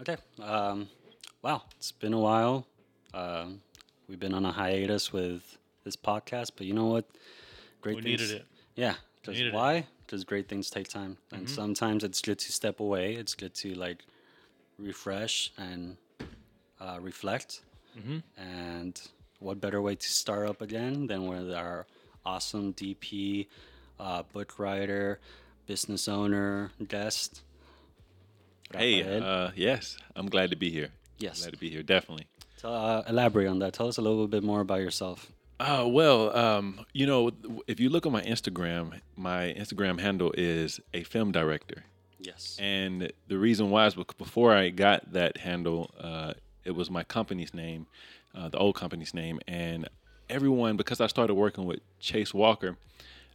Okay. Um, wow, it's been a while. Um, we've been on a hiatus with this podcast, but you know what? Great We things. needed it. Yeah. Because why? Because great things take time, and Mm-hmm. sometimes it's good to step away. It's good to like refresh and uh, reflect. Mm-hmm. And what better way to start up again than with our awesome DP, uh, book writer, business owner, guest. Hey, uh, yes, I'm glad to be here. yes. Glad to be here, definitely. So, uh, elaborate on that. Tell us a little bit more about yourself. Uh, well, um, you know, if you look on my Instagram, my Instagram handle is a film director. Yes. And the reason why is bec- before I got that handle, uh, it was my company's name, uh, the old company's name. And everyone, because I started working with Chase Walker,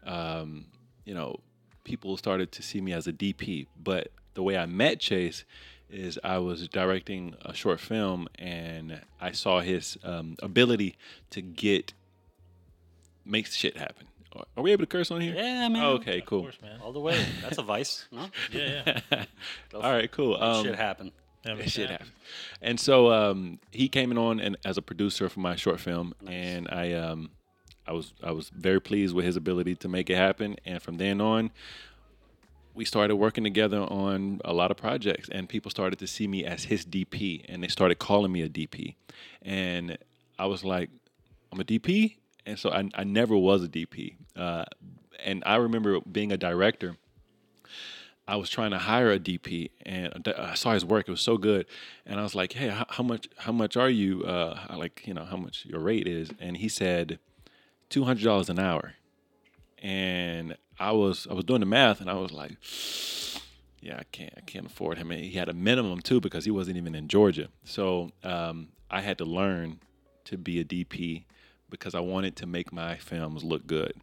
um, you know, people started to see me as a DP. But the way I met Chase is I was directing a short film and I saw his um, ability to get, make shit happen. Are- Are we able to curse on here? Yeah, man. Okay, Of cool. course, man. All the way. That's a vice. No? Yeah, yeah. All right, cool. Um, Shit happen. That that makes shit sense. happened. And so um, he came in on and as a producer for my short film, and I um, I was I was very pleased with his ability to make it happen. And from then on, we started working together on a lot of projects, and people started to see me as his DP, and they started calling me a DP, and I was like, I'm a DP, and so I, I never was a DP. Uh, and I remember being a director. I was trying to hire a DP, and I saw his work. It was so good, and I was like, "Hey, how, much? How much are you? Uh, like, you know, how much your rate is?" And he said, two hundred dollars an hour. And I was I was doing the math, and I was like, "Yeah, I can't I can't afford him." And he had a minimum too because he wasn't even in Georgia. So um, I had to learn to be a DP because I wanted to make my films look good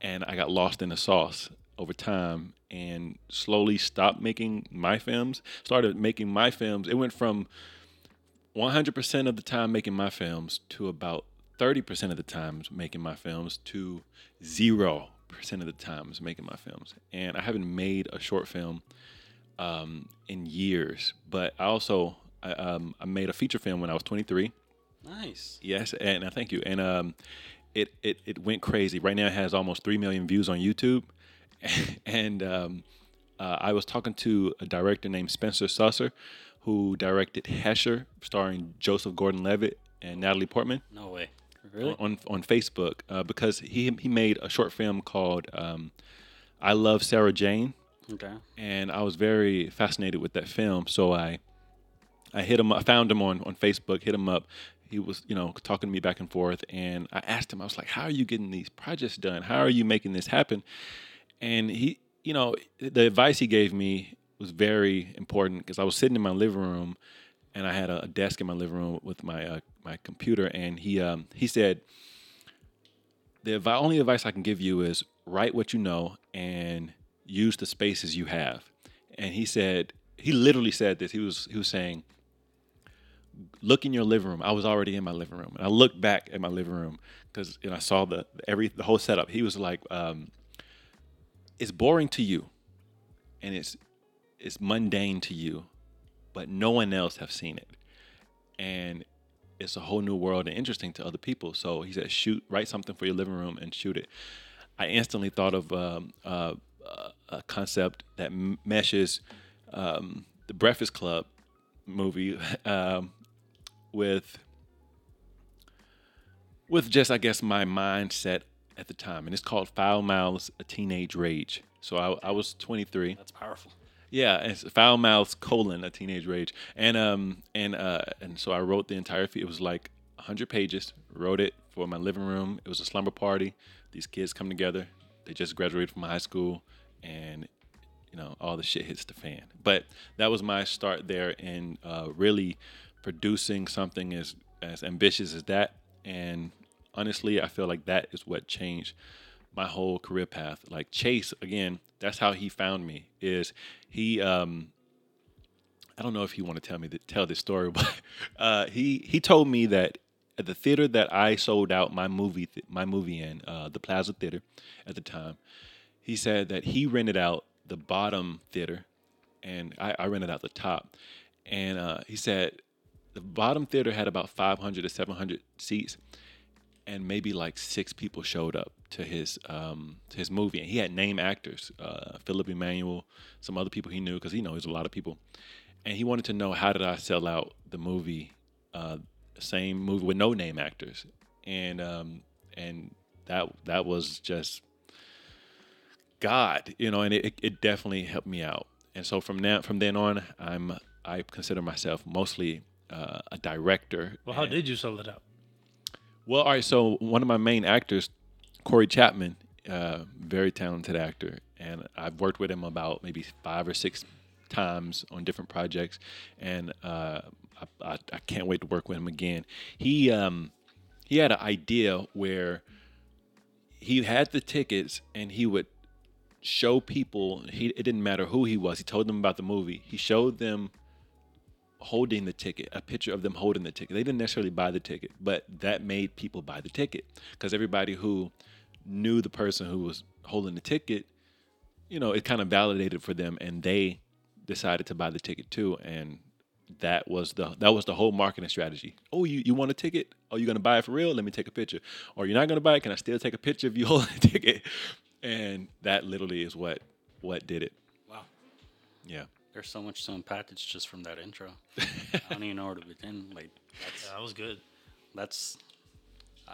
and I got lost in the sauce over time and slowly stopped making my films. Started making my films. It went from 100% of the time making my films to about 30% of the times making my films to 0% of the times making my films. And I haven't made a short film um, in years, but I also I, um, I made a feature film when I was 23. Nice. Yes, and uh, thank you. And um, it, it it went crazy. Right now, it has almost three million views on YouTube. and um, uh, I was talking to a director named Spencer Susser, who directed Hesher, starring Joseph Gordon-Levitt and Natalie Portman No way. Really? on on Facebook uh, because he he made a short film called um, "I Love Sarah Jane." Okay. and I was very fascinated with that film. So I, I hit him. I found him on on Facebook. Hit him up. He was, you know, talking to me back and forth, and I asked him. I was like, "How are you getting these projects done? How are you making this happen?" And he, you know, the advice he gave me was very important because I was sitting in my living room, and I had a, a desk in my living room with my uh, my computer, and he um, he said, "The only advice I can give you is write what you know and use the spaces you have." And he said, he literally said this. He was he was saying, "Look in your living room." I was already in my living room, and I looked back at my living room because know I saw the every the whole setup. He was like, um, "It's boring to you, and it's it's mundane to you, but no one else have seen it, and it's a whole new world and interesting to other people." So he said, "Shoot, write something for your living room and shoot it." I instantly thought of um, uh, uh, a concept that meshes um, the Breakfast Club movie um, with with just I guess my mindset at the time, and it's called Foul Mouths: A Teenage Rage. So I, I was 23. That's powerful. Yeah, it's Foul Mouths colon a teenage rage, and um and uh and so I wrote the entire. fe- It was like 100 pages. Wrote it for my living room. It was a slumber party. These kids come together. They just graduated from high school, and you know all the shit hits the fan. But that was my start there in uh, really producing something as as ambitious as that. And honestly, I feel like that is what changed my whole career path. Like Chase, again, that's how he found me. Is he? Um, I don't know if he want to tell me to tell this story, but uh, he he told me that at the theater that I sold out my movie th- my movie in, uh, the Plaza Theater, at the time, he said that he rented out the bottom theater, and I, I rented out the top, and uh, he said the bottom theater had about 500 to 700 seats, and maybe like six people showed up to his um, to his movie, and he had name actors, uh, Philip Emmanuel, some other people he knew because he knows a lot of people, and he wanted to know how did I sell out the movie, uh, same movie with no name actors, and um, and that that was just God, you know, and it, it definitely helped me out. And so from now from then on, I'm I consider myself mostly uh, a director. Well, how did you sell it out? Well, all right. So one of my main actors, Corey Chapman, uh, very talented actor, and I've worked with him about maybe five or six times on different projects, and uh, I, I, I can't wait to work with him again. He um, he had an idea where he had the tickets and he would show people. He it didn't matter who he was. He told them about the movie. He showed them holding the ticket, a picture of them holding the ticket. They didn't necessarily buy the ticket, but that made people buy the ticket because everybody who knew the person who was holding the ticket, you know, it kind of validated for them, and they decided to buy the ticket too. And that was the that was the whole marketing strategy. Oh, you you want a ticket? Oh, you're gonna buy it for real? Let me take a picture. Or you're not gonna buy it? Can I still take a picture of you holding the ticket? And that literally is what what did it. Wow. Yeah. There's so much to unpackage just from that intro. I don't even know where to begin. Like that's Yeah, that was good. that's uh,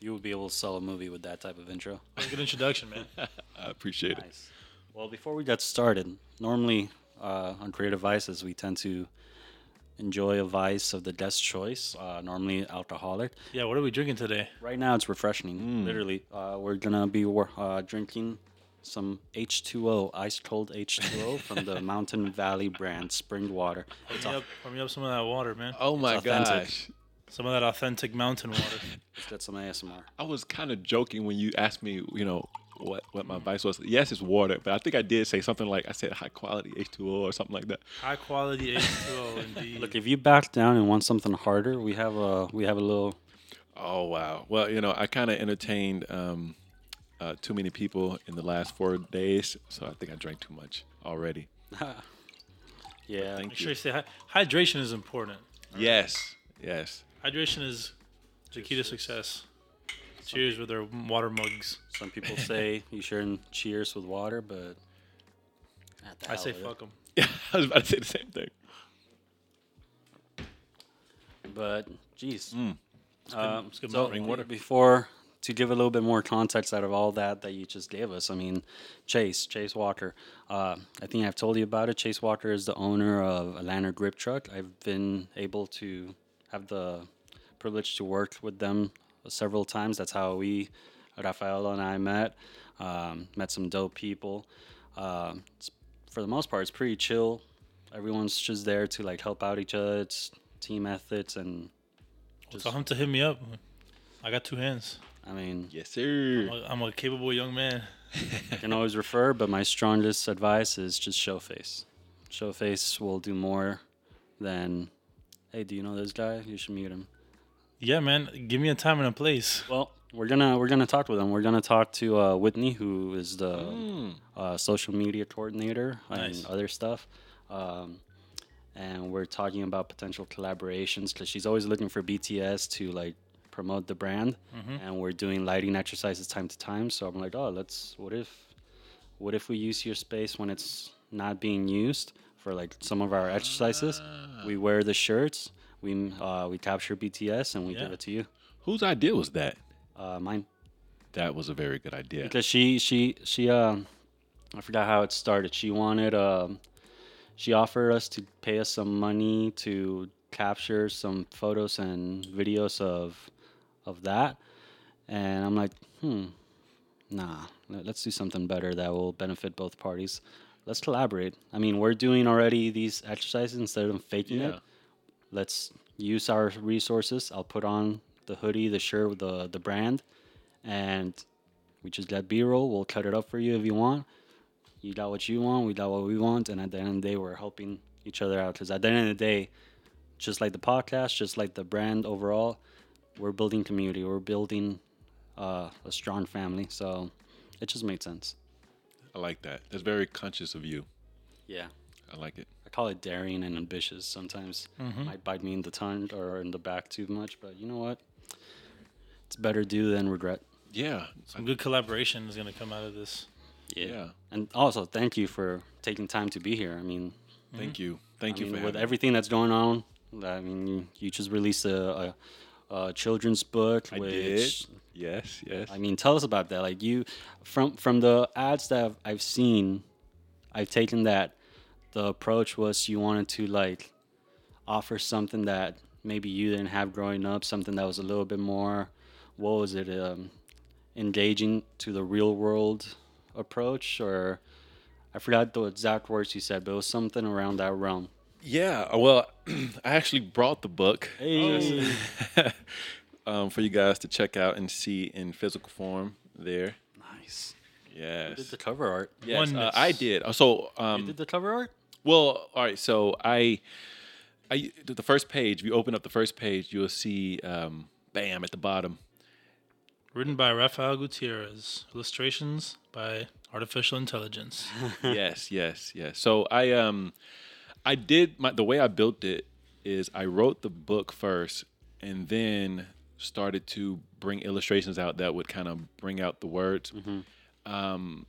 you would be able to sell a movie with that type of intro. That a good introduction, man. I appreciate it. Nice. Well, before we get started, normally uh, on Creative Vices, we tend to enjoy a vice of the guest choice, uh, normally alcoholic. Yeah, what are we drinking today? Right now, it's refreshing. Literally, uh, we're gonna be uh, drinking some H2O, ice cold H2O from the Mountain Valley brand, spring water. It's, Pour me, up, pour me up some of that water, man. Oh my authentic. gosh. Some of that authentic mountain water. let's get some ASMR. I was kind of joking when you asked me, you know, what what my advice was. Yes, it's water, but I think I did say something like I said high quality H2O or something like that. High quality H2O, indeed. Look, if you back down and want something harder, we have a we have a little. Oh wow. Well, you know, I kind of entertained um, uh, too many people in the last four days, so I think I drank too much already. Yeah, Thank Make you. sure you say hy- hydration is important. Yes, yes. Hydration is the key to success. Cheers with our water mugs. some people say you shouldn't cheers with water, but at the I hell say with it. fuck them. Yeah, I was about to say the same thing. But geez, Mm. Um, it's good so mountain water. before to give a little bit more context out of all that that you just gave us. I mean, Chase Chase Walker. Uh, I think I've told you about it. Chase Walker is the owner of a Lantern Grip Truck. I've been able to have the privilege to work with them several times. That's how we, Rafaela and I met. Um, met some dope people. Um, it's, for the most part, it's pretty chill. Everyone's just there to like help out each other. It's team ethics and just Tell him to hit me up. I got two hands. I mean, Yes, sir. I'm a, I'm a capable young man. I can always refer, but my strongest advice is just show face. Show face will do more than, hey, do you know this guy? You should meet him. Yeah, man. Give me a time and a place. Well, we're gonna we're gonna talk with him. We're gonna talk to uh, Whitney, who is the Mm. uh, social media coordinator Nice. and other stuff. Um, and we're talking about potential collaborations because she's always looking for BTS to like promote the brand. And we're doing lighting exercises time to time. So I'm like, oh, let's. What if, what if we use your space when it's not being used for like some of our exercises? We wear the shirts. We uh, we capture BTS and we give it to you. Whose idea was that? Uh, mine That was a very good idea. because she she she um I forgot how it started. She wanted um she offered us to pay us some money to capture some photos and videos of of that, and I'm like, hmm, nah, let- let's do something better that will benefit both parties. Let's collaborate. I mean, we're doing already these exercises instead of faking Yeah. it. Let's use our resources. I'll put on the hoodie, the shirt the the brand, and we just get B-roll. We'll cut it up for you if you want. You got what you want. We got what we want. And at the end of the day, we're helping each other out. Because at the end of the day, just like the podcast, just like the brand overall, we're building community. We're building uh, a strong family. So it just made sense. I like that. That's very conscious of you. Yeah. I like it. I call it daring and ambitious. Sometimes might bite me in the tongue or in the back too much, but you know what? It's better do than regret. Yeah, Some good collaboration is gonna come out of this. yeah. And also, thank you for taking time to be here. I mean, Thank you, thank I you mean, for with having me. everything that's going on. I mean, you, you just released a, a, a children's book, I which did. Yes, yes. I mean, tell us about that. Like you, from from the ads that I've, I've seen, I've taken that the approach was you wanted to like offer something that maybe you didn't have growing up, something that was a little bit more, what was it, um, engaging to the real world approach, or I forgot the exact words you said, but it was something around that realm. Yeah, well, I actually brought the book Hey. um, for you guys to check out and see in physical form. There, Nice. yes, Did the cover art? yes, uh, I did. So, You um, did the cover art? well, all right. So I, I the first page. If you open up the first page, you'll see, um, bam, at the bottom. Written by Rafael Gutierrez. Illustrations by Artificial Intelligence. yes, yes, yes. So I um I did my the way I built it is I wrote the book first and then started to bring illustrations out that would kind of bring out the words. Um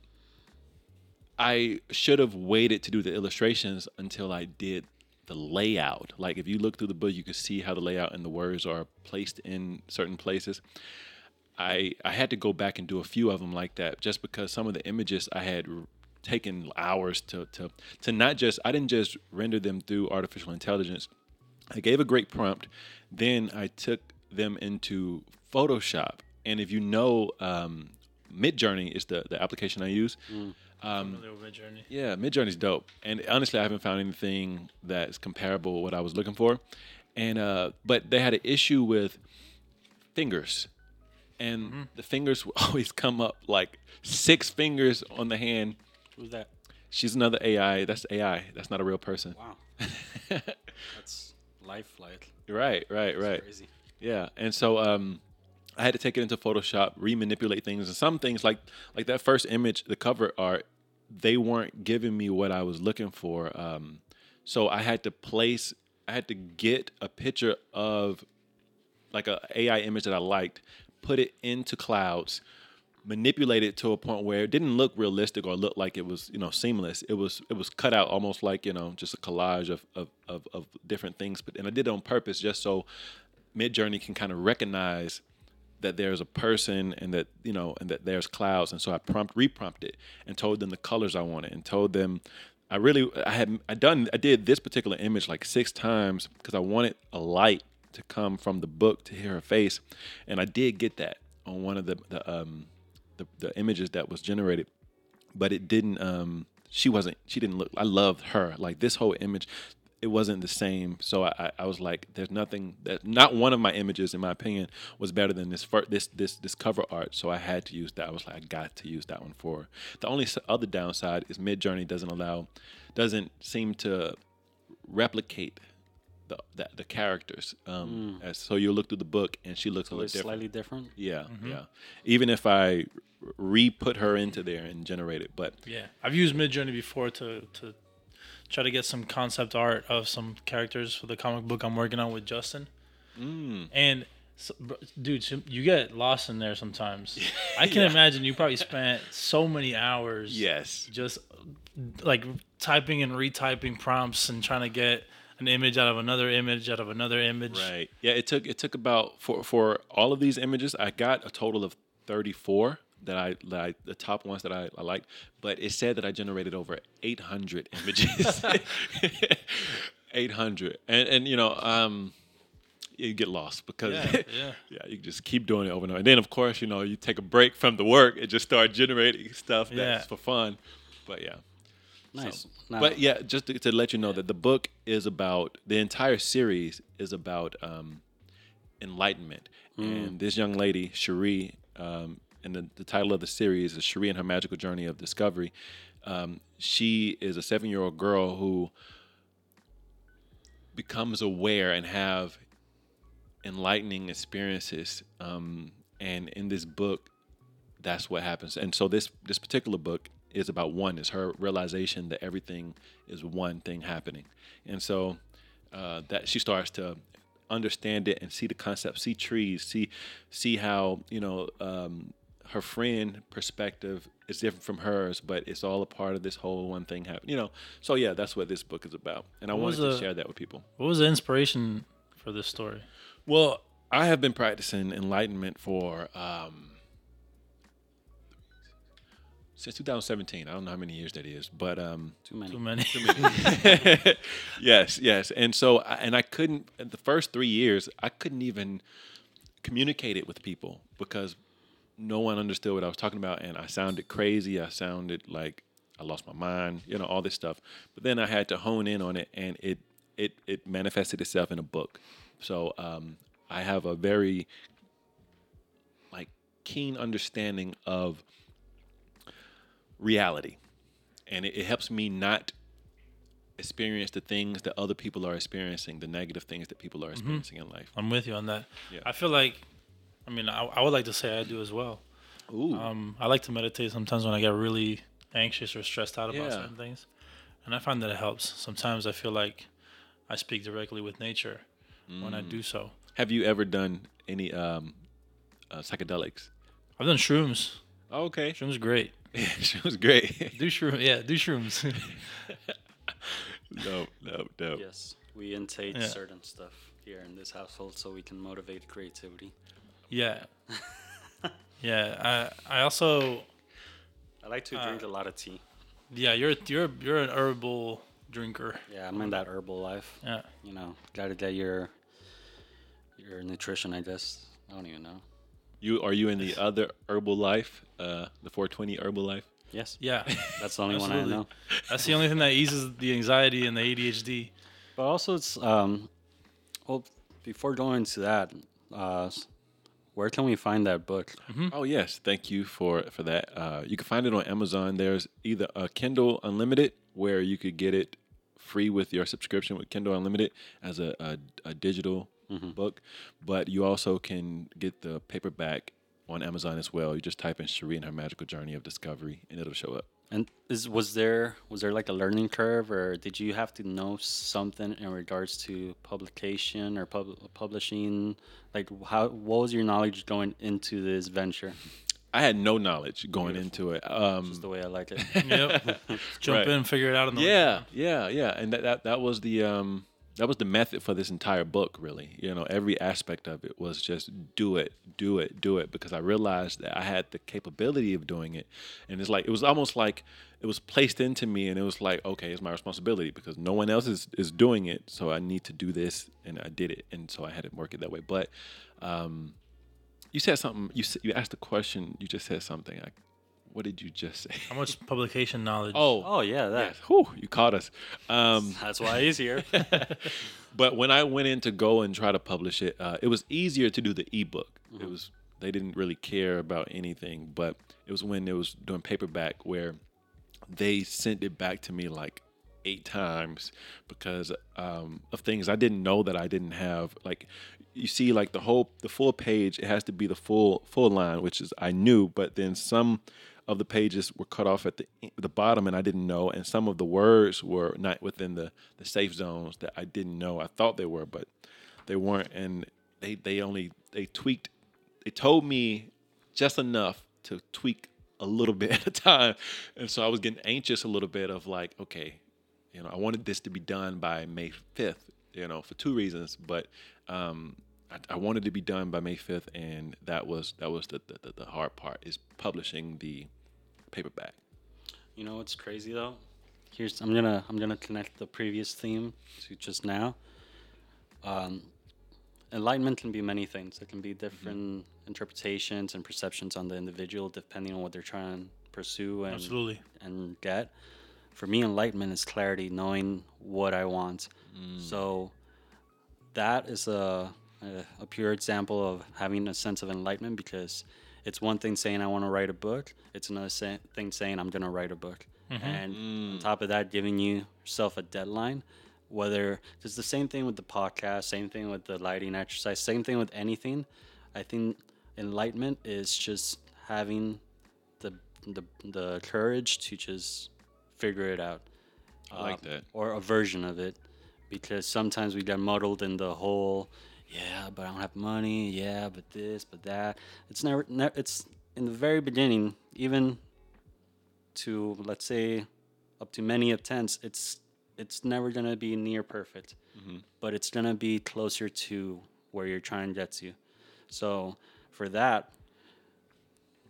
I should have waited to do the illustrations until I did the layout. Like if you look through the book you can see how the layout and the words are placed in certain places. I I had to go back and do a few of them like that just because some of the images I had taken hours to to to not just I didn't just render them through artificial intelligence. I gave a great prompt, then I took them into Photoshop. And if you know um, Midjourney is the the application I use. Familiar with Midjourney. Yeah, Midjourney's dope. And honestly, I haven't found anything that's comparable what I was looking for. And uh, but they had an issue with fingers, and the fingers would always come up like six fingers on the hand. Who's that? She's another AI. That's AI. That's not a real person. Wow. That's life like Right, right, right. crazy. Yeah, and so um, I had to take it into Photoshop, remanipulate things, and some things like like that first image, the cover art, they weren't giving me what I was looking for. Um, so I had to place, I had to get a picture of like a AI image that I liked, put it into clouds, manipulate it to a point where it didn't look realistic or look like it was you know seamless. It was it was cut out almost like you know just a collage of of of, of different things. But and I did it on purpose just so Midjourney can kind of recognize that there's a person and that you know and that there's clouds and so I prompt reprompted and told them the colors I wanted and told them I really I had I done I did this particular image like six times because I wanted a light to come from the book to hear her face and I did get that on one of the the um the, the images that was generated but it didn't um she wasn't she didn't look I loved her. Like this whole image it wasn't the same. So I, I- was like there's nothing that not one of my images in my opinion was better than this fir- this this this cover art. So I had to use that. I was like I got to use that one for the only other downside is Midjourney doesn't allow doesn't seem to replicate the the, the characters um as so you look through the book and she looks a little different slightly different. yeah yeah even if I re-put her into there and generate it but Yeah, I've used Midjourney before to to try to get some concept art of some characters for the comic book I'm working on with Justin. Mm. And so, bro, dude, you get lost in there sometimes. I can imagine you probably spent so many hours. yes Just like typing and retyping prompts and trying to get an image out of another image out of another image. Right. Yeah. It took it took about for for all of these images. I got a total of thirty four that I that I, the top ones that I, I liked, but it said that I generated over eight hundred images. eight hundred, and and you know um. You get lost because Yeah, yeah. yeah, you just keep doing it over and over. And then of course, you know, you take a break from the work and just start generating stuff that's Yeah. for fun. But yeah. Nice. Now, But yeah, just to, to let you know that the book is about the entire series is about um, enlightenment, and this young lady Cherie, um, and the, the title of the series is Cherie and her magical journey of discovery. Um, she is a seven-year-old girl who becomes aware and have enlightening experiences. Um, and in this book, that's what happens. And so this this particular book is about one. Is her realization that everything is one thing happening, and so uh, that she starts to understand it and see the concept, see trees, see see how you know um, her friend perspective is different from hers, but it's all a part of this whole one thing happening. You know, so yeah, that's what this book is about, and I What wanted was to share that with people. What was the inspiration for this story? Well, I have been practicing enlightenment for um, since 2017. I don't know how many years that is, but um, Too many. Too many. yes, yes. And so, I- and I couldn't. The first three years, I couldn't even communicate it with people because no one understood what I was talking about, and I sounded crazy. I sounded like I lost my mind. You know, all this stuff. But then I had to hone in on it, and it it it manifested itself in a book. So um, I have a very like keen understanding of reality, and it, it helps me not experience the things that other people are experiencing, the negative things that people are experiencing in life. I'm with you on that. Yeah. I feel like, I mean, I, I would like to say I do as well. Ooh, Um, I like to meditate sometimes when I get really anxious or stressed out about Yeah. certain things, and I find that it helps. Sometimes I feel like I speak directly with nature when I Mm. do so. have you ever done any um, uh, psychedelics? I've done shrooms. Okay, Shrooms great. she was great. Do shroom, yeah, do shrooms. no, no, no. Yes, we intake Yeah. certain stuff here in this household so we can motivate creativity. yeah, yeah. I I also I like to Uh, drink a lot of tea. yeah. You're you're you're an herbal drinker. Yeah, I'm in that herbal life. Yeah. You know, gotta get your your nutrition. I guess I don't even know. You are you in the other herbal life, uh, the 420 herbal life? Yes, Yeah, that's the only one I Absolutely. know. that's the only thing that eases the anxiety and the ADHD. But also, it's um, well, before going into that, uh, s- where can we find that book? Oh yes, thank you for for that. Uh, you can find it on Amazon. There's either a Kindle Unlimited where you could get it free with your subscription with Kindle Unlimited as a a, a digital book, but you also can get the paperback on Amazon as well. You just type in Cherie and her magical journey of discovery, and it'll show up. And is was there was there like a learning curve, or did you have to know something in regards to publication or pub- publishing? Like, how what was your knowledge going into this venture? I had no knowledge going into it. Um, Is the way I like it. Yep. Jump Right. in, figure it out. On the yeah yeah yeah and that, that that was the um that was the method for this entire book really. You know every aspect of it was just do it do it do it because i realized that i had the capability of doing it. And it's like it was almost like it was placed into me and it was like okay it's my responsibility because no one else is, is doing it. So i need to do this and i did it. And so i had to work it that way. But um you said something you you asked a question you just said something. I, what did you just say How much publication knowledge? oh Oh yeah, that. yes Whew, you caught us um That's why he's here. but when I went in to go and try to publish it, uh, it was easier to do the ebook. It was they didn't really care about anything, but it was when it was doing paperback where they sent it back to me like eight times because um, of things I didn't know that I didn't have. Like you see, like the whole the full page, it has to be the full full line, which is I knew, but then some of the pages were cut off at the the bottom and I didn't know, and some of the words were not within the the safe zones that I didn't know. I thought they were, but they weren't, and they they only they tweaked. They told me just enough to tweak a little bit at a time, and so I was getting anxious a little bit of like, okay, you know, I wanted this to be done by May fifth, you know, for two reasons, but um, I, I wanted to be done by May fifth, and that was that was the, the the hard part is publishing the paperback. You know what's crazy though? Here's I'm gonna I'm gonna connect the previous theme to just now. Um, enlightenment can be many things. It can be different interpretations and perceptions on the individual depending on what they're trying to pursue and Absolutely. and get. For me, enlightenment is clarity, knowing what I want. So that is a, a a pure example of having a sense of enlightenment because it's one thing saying I want to write a book. It's another sa- thing saying I'm gonna write a book, and on top of that, giving you yourself a deadline. Whether it's the same thing with the podcast, same thing with the lighting exercise, same thing with anything. I think enlightenment is just having the the the courage to just figure it out. I like um, that. or a version of it, because sometimes we get muddled in the whole, yeah, but I don't have money, yeah, but this, but that. It's never, ne- it's in the very beginning, even to let's say up to many attempts, it's it's never gonna be near perfect, mm-hmm. but it's gonna be closer to where you're trying to get to. So for that,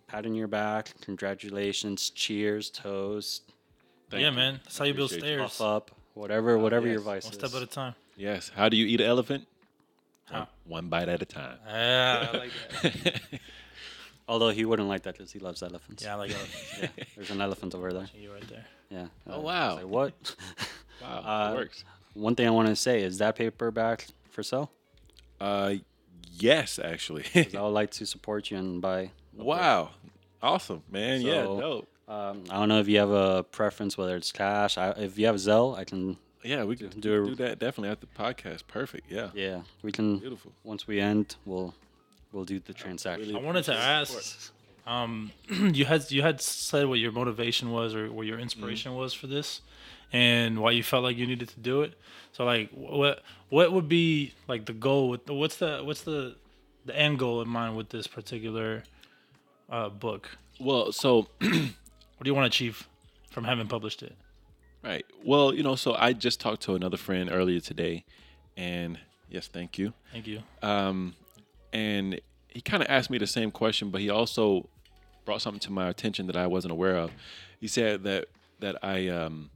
pat on your back, congratulations, cheers, toast, Thank yeah, you. man. That's how you build stairs. puff up, whatever, whatever your yes. vice One is. step at a time. Yes. How do you eat an elephant? How? One bite at a time. Yeah, I like that. Although he wouldn't like that because he loves elephants. Yeah, I like that. Yeah, there's an elephant over there. You right there. Yeah. Oh, Uh, wow. like, what? wow, Uh, it works. One thing I want to say is that paperback for sale. Uh, yes, actually. I would like to support you and buy. wow, awesome, man. yeah, dope. Um, I don't know if you have a preference, whether it's cash. I, if you have Zelle, I can. Yeah, we can do do, a- do that definitely at the podcast. Perfect. Yeah. Yeah, we can. Beautiful. Once we end, we'll we'll do the transaction. really I wanted to ask. Um, you had you had said what your motivation was or what your inspiration was for this, and why you felt like you needed to do it. So like, what what would be like the goal with the, what's the what's the the end goal in mind with this particular uh, book? Well, so What do you want to achieve from having published it? Right. Well, you know, so I just talked to another friend earlier today, and yes, thank you. Thank you. Um, and he kind of asked me the same question, but he also brought something to my attention that I wasn't aware of. He said that that I um,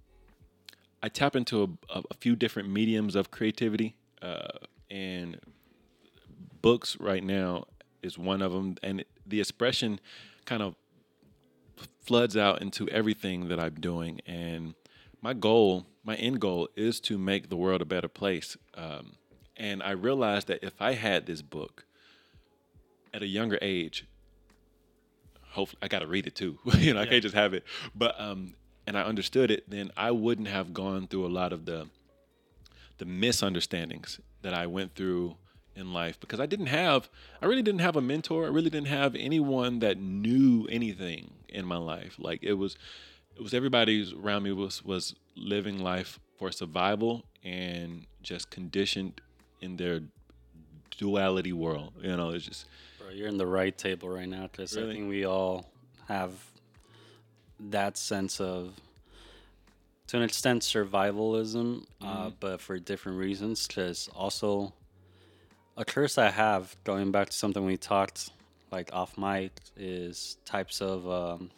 I tap into a, a, few different mediums of creativity, uh, and books right now is one of them, and the expression kind of floods out into everything that I'm doing. And my goal, my end goal, is to make the world a better place. Um, and I realized that if I had this book at a younger age, hopefully I got to read it too. you know, I can't just have it. But um, and I understood it, then I wouldn't have gone through a lot of the the misunderstandings that I went through in life because I didn't have I really didn't have a mentor. I really didn't have anyone that knew anything in my life. Like it was it was everybody around me was was living life for survival and just conditioned in their duality world. You know, it's just Bro, you're in the right table right now because I think we all have that sense of, to an extent, survivalism, uh, but for different reasons. Because also, a curse I have, going back to something we talked like off mic, is types of um,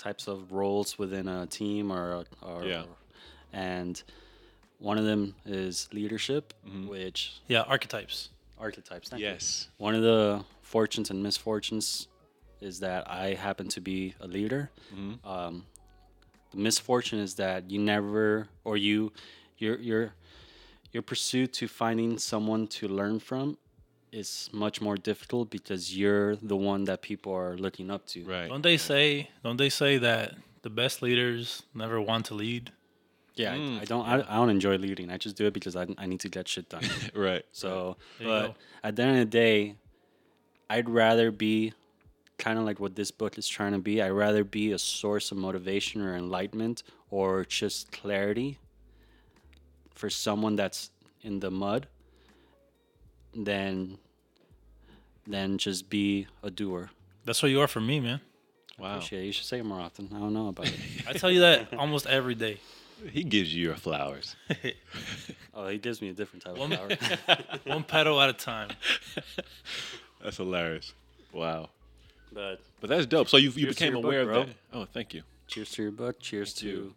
types of roles within a team or, or Yeah. and one of them is leadership, which Yeah, archetypes. archetypes. thank you. yes. One of the fortunes and misfortunes is that I happen to be a leader. Um, the misfortune is that you never, or you, your your your pursuit to finding someone to learn from is much more difficult because you're the one that people are looking up to. Right. Don't they say? Don't they say that the best leaders never want to lead? Yeah, Mm. I, I don't. I, I don't enjoy leading. I just do it because I, I need to get shit done. Right. So, There but go. at the end of the day, I'd rather be kind of like what this book is trying to be. I'd rather be a source of motivation or enlightenment or just clarity for someone that's in the mud than than just be a doer. That's what you are for me, man. Wow. Appreciate it. You should say it more often. I don't know about it. I tell you that almost every day. He gives you your flowers. oh, he gives me a different type of One- flower. One petal at a time. That's hilarious. Wow. but But that's dope. So you you became your book, aware bro. of that. Oh, thank you. cheers to your book. Cheers to too.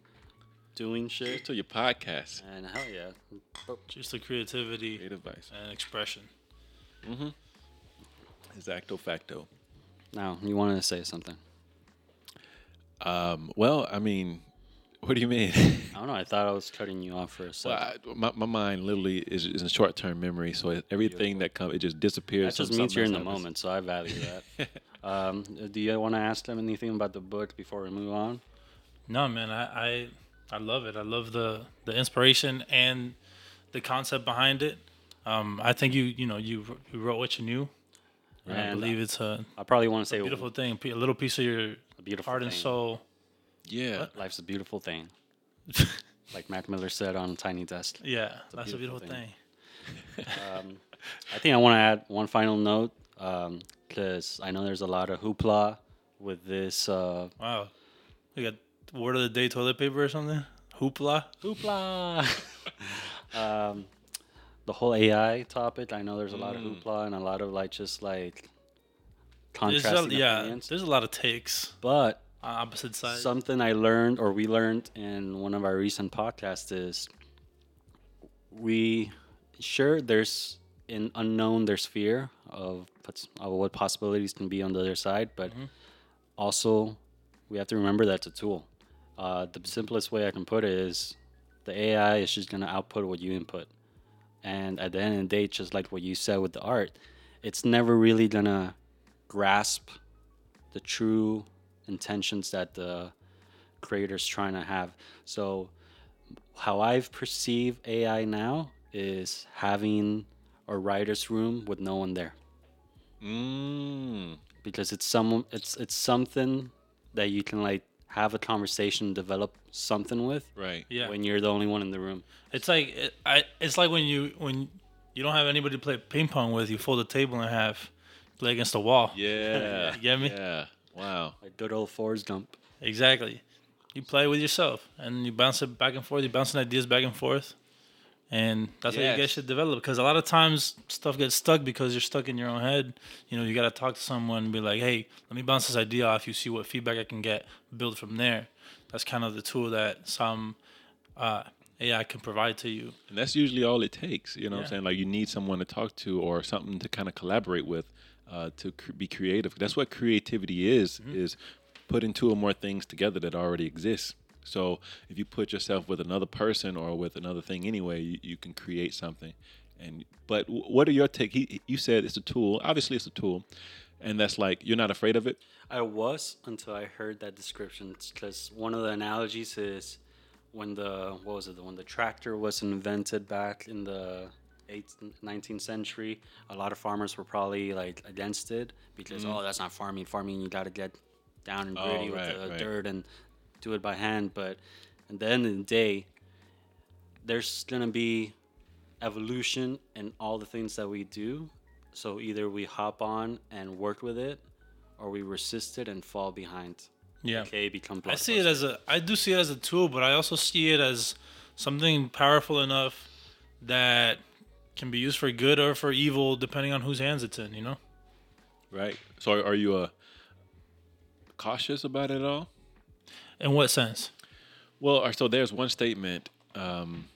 Doing Cheers shit. to your podcast. And hell yeah. Just the creativity Great advice. and expression. Mm-hmm. Exacto facto. Now, you wanted to say something. Um, well, I mean, what do you mean? I don't know. I thought I was cutting you off for a well, second. I, my, my mind literally is, is in short term memory, so it, everything that comes, it just disappears. that just means you're in the something else moment, so I value that. um, do you want to ask them anything about the book before we move on? No, man, I, I I love it. I love the the inspiration and the concept behind it. Um, I think you you know you you wrote what you knew, I And believe it's a I probably want to say beautiful thing, a little piece of your a beautiful heart and soul. Yeah. Life's a beautiful thing, like Mac Miller said on Tiny Desk. Yeah, that's a beautiful beautiful thing. thing. Um, I think I want to add one final note because I know there's a lot of hoopla with this uh, Wow, we got word of the day toilet paper or something. Hoopla. hoopla. um, the whole AI topic. I know there's a lot of Mm. hoopla and a lot of like just like There's contrasting a, yeah, opinions. there's a lot of takes But on opposite sides. something I learned or we learned in one of our recent podcasts is we sure there's an unknown there's fear of, of what possibilities can be on the other side, but also we have to remember that's a tool. Uh, the simplest way I can put it is the AI is just gonna output what you input, and at the end of the day, just like what you said with the art, it's never really gonna grasp the true intentions that the creator's trying to have. So, how I've perceived AI now is having a writer's room with no one there Mm. because it's some it's it's something that you can like have a conversation, develop something with Right. yeah, when you're the only one in the room. it's like it, I. It's like when you when you don't have anybody to play ping pong with, you fold the table in half, play against the wall. Yeah. You get me? Yeah. Wow. Like good old Forrest Gump. Exactly. You play with yourself and you bounce it back and forth. You bounce bouncing ideas back and forth. And that's how you guys should develop. Because a lot of times stuff gets stuck because you're stuck in your own head. You know, you got to talk to someone and be like, hey, let me bounce this idea off you, see what feedback I can get, build from there. That's kind of the tool that some uh, AI can provide to you. And that's usually all it takes. You know what I'm saying? Like you need someone to talk to or something to kind of collaborate with uh, to cr- be creative. That's what creativity is, is putting two or more things together that already exist. So if you put yourself with another person or with another thing anyway, you, you can create something. And but what are your take? He, you said it's a tool. Obviously, it's a tool, and that's like you're not afraid of it. I was until I heard that description because one of the analogies is when the what was it when the tractor was invented back in the 18th, 19th century a lot of farmers were probably like against it because mm-hmm. oh that's not farming farming you got to get down and Oh, right, with the right. dirt and do it by hand but at the end of the day there's gonna be evolution in all the things that we do so either we hop on and work with it or we resist it and fall behind Yeah. okay become I see it as a I do see it as a tool, but I also see it as something powerful enough that can be used for good or for evil depending on whose hands it's in, you know? Right. So are, are you uh, cautious about it all? In what sense? Well, so there's one statement um,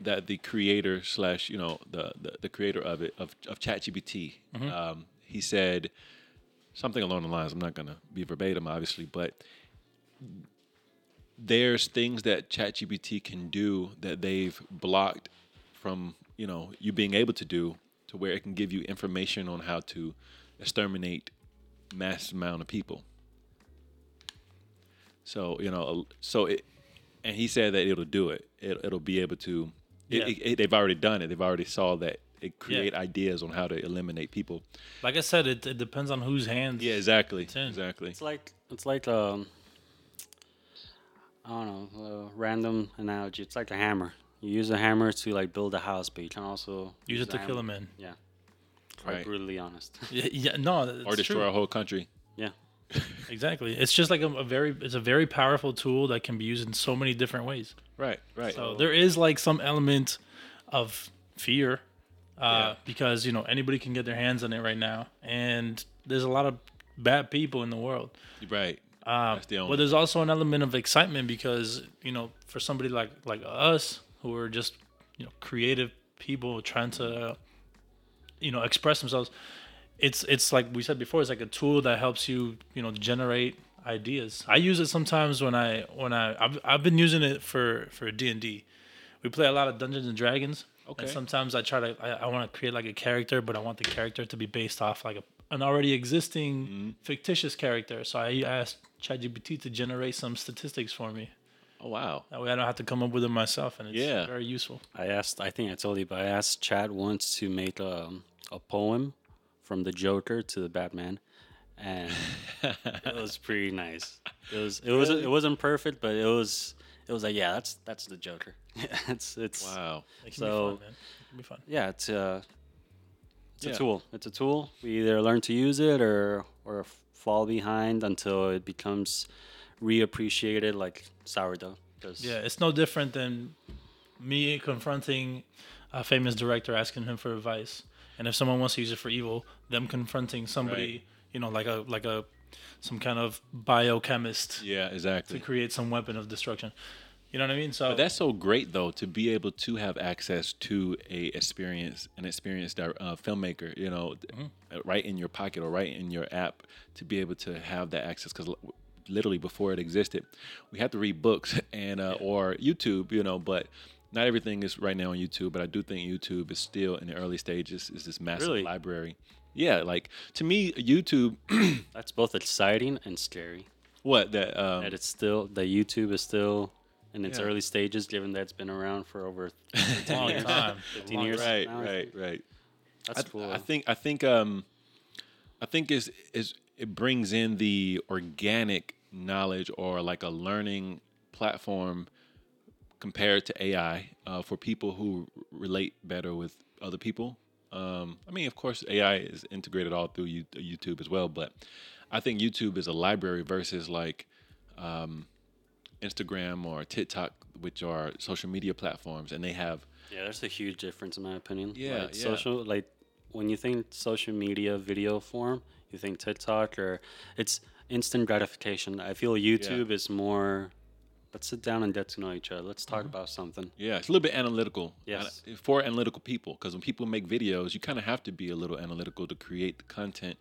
that the creator slash you know the, the the creator of it of of ChatGPT, um, he said something along the lines. I'm not gonna be verbatim, obviously, but there's things that ChatGPT can do that they've blocked from you know you being able to do to where it can give you information on how to exterminate mass amount of people. So you know, so it, and he said that it'll do it. it it'll be able to. It, Yeah. it, it- they've already done it. They've already saw that it create ideas on how to eliminate people. Like I said, it, it depends on whose hands. Yeah, exactly, in. exactly. it's like it's like um I don't know a random analogy it's like a hammer you use a hammer to like build a house but you can also Use it the to kill a man. yeah quite Right. brutally honest Yeah, yeah no, it's Or destroy true. a whole country. Exactly. It's just like a, a very it's a very powerful tool that can be used in so many different ways. Right, right. So there is like some element of fear, uh, Yeah. because you know anybody can get their hands on it right now, and there's a lot of bad people in the world. right. Um, That's the but there's also an element of excitement because you know for somebody like like us who are just you know creative people trying to you know express themselves it's it's like we said before it's like a tool that helps you you know generate ideas i use it sometimes when i when i i've, I've been using it for for d&d we play a lot of dungeons and dragons Okay. and sometimes i try to i, I want to create like a character but i want the character to be based off like a, an already existing Mm-hmm. fictitious character so i asked ChatGPT to generate some statistics for me oh wow. that way i don't have to come up with them myself and it's Yeah. very useful I asked I think I told you but I asked Chad once to make a, a poem from the Joker to the Batman, and it was pretty nice. It was it was it wasn't perfect, but it was it was like yeah, that's that's the Joker. it's it's Wow. It can So- be fun, man. It can be fun. yeah, it's uh, a it's Yeah. a tool. It's a tool. We either learn to use it or or fall behind until it becomes reappreciated like sourdough. Yeah, it's no different than me confronting a famous director, asking him for advice, and if someone wants to use it for evil, them confronting somebody, Right. you know, like a like a some kind of biochemist Yeah, exactly. to create some weapon of destruction. You know what I mean? So But that's so great though to be able to have access to a experience, an experienced uh, filmmaker. You know, uh, right in your pocket or right in your app to be able to have that access because literally before it existed, we had to read books and uh, or YouTube. You know, but. Not everything is right now on YouTube, but I do think YouTube is still in the early stages. Is this massive Really? library? Yeah, like to me, YouTube. that's both exciting and scary. what that? Um, That it's still that YouTube is still in its Yeah. early stages, given that it's been around for over a long time. 15 Long years. right, now. right, right. That's I, cool. I think I think um I think is is it brings in the organic knowledge or like a learning platform compared to AI uh, for people who relate better with other people. Um, I mean, of course, AI is integrated all through you, YouTube as well, but I think YouTube is a library versus like um, Instagram or TikTok, which are social media platforms, and they have yeah, there's a huge difference in my opinion. Yeah, like yeah. social like when you think social media video form, you think TikTok or it's instant gratification. I feel YouTube is more. Let's sit down and get to know each other. Let's talk mm-hmm. about something. Yeah, it's a little bit analytical. Yes. For analytical people, because when people make videos, you kind of have to be a little analytical to create the content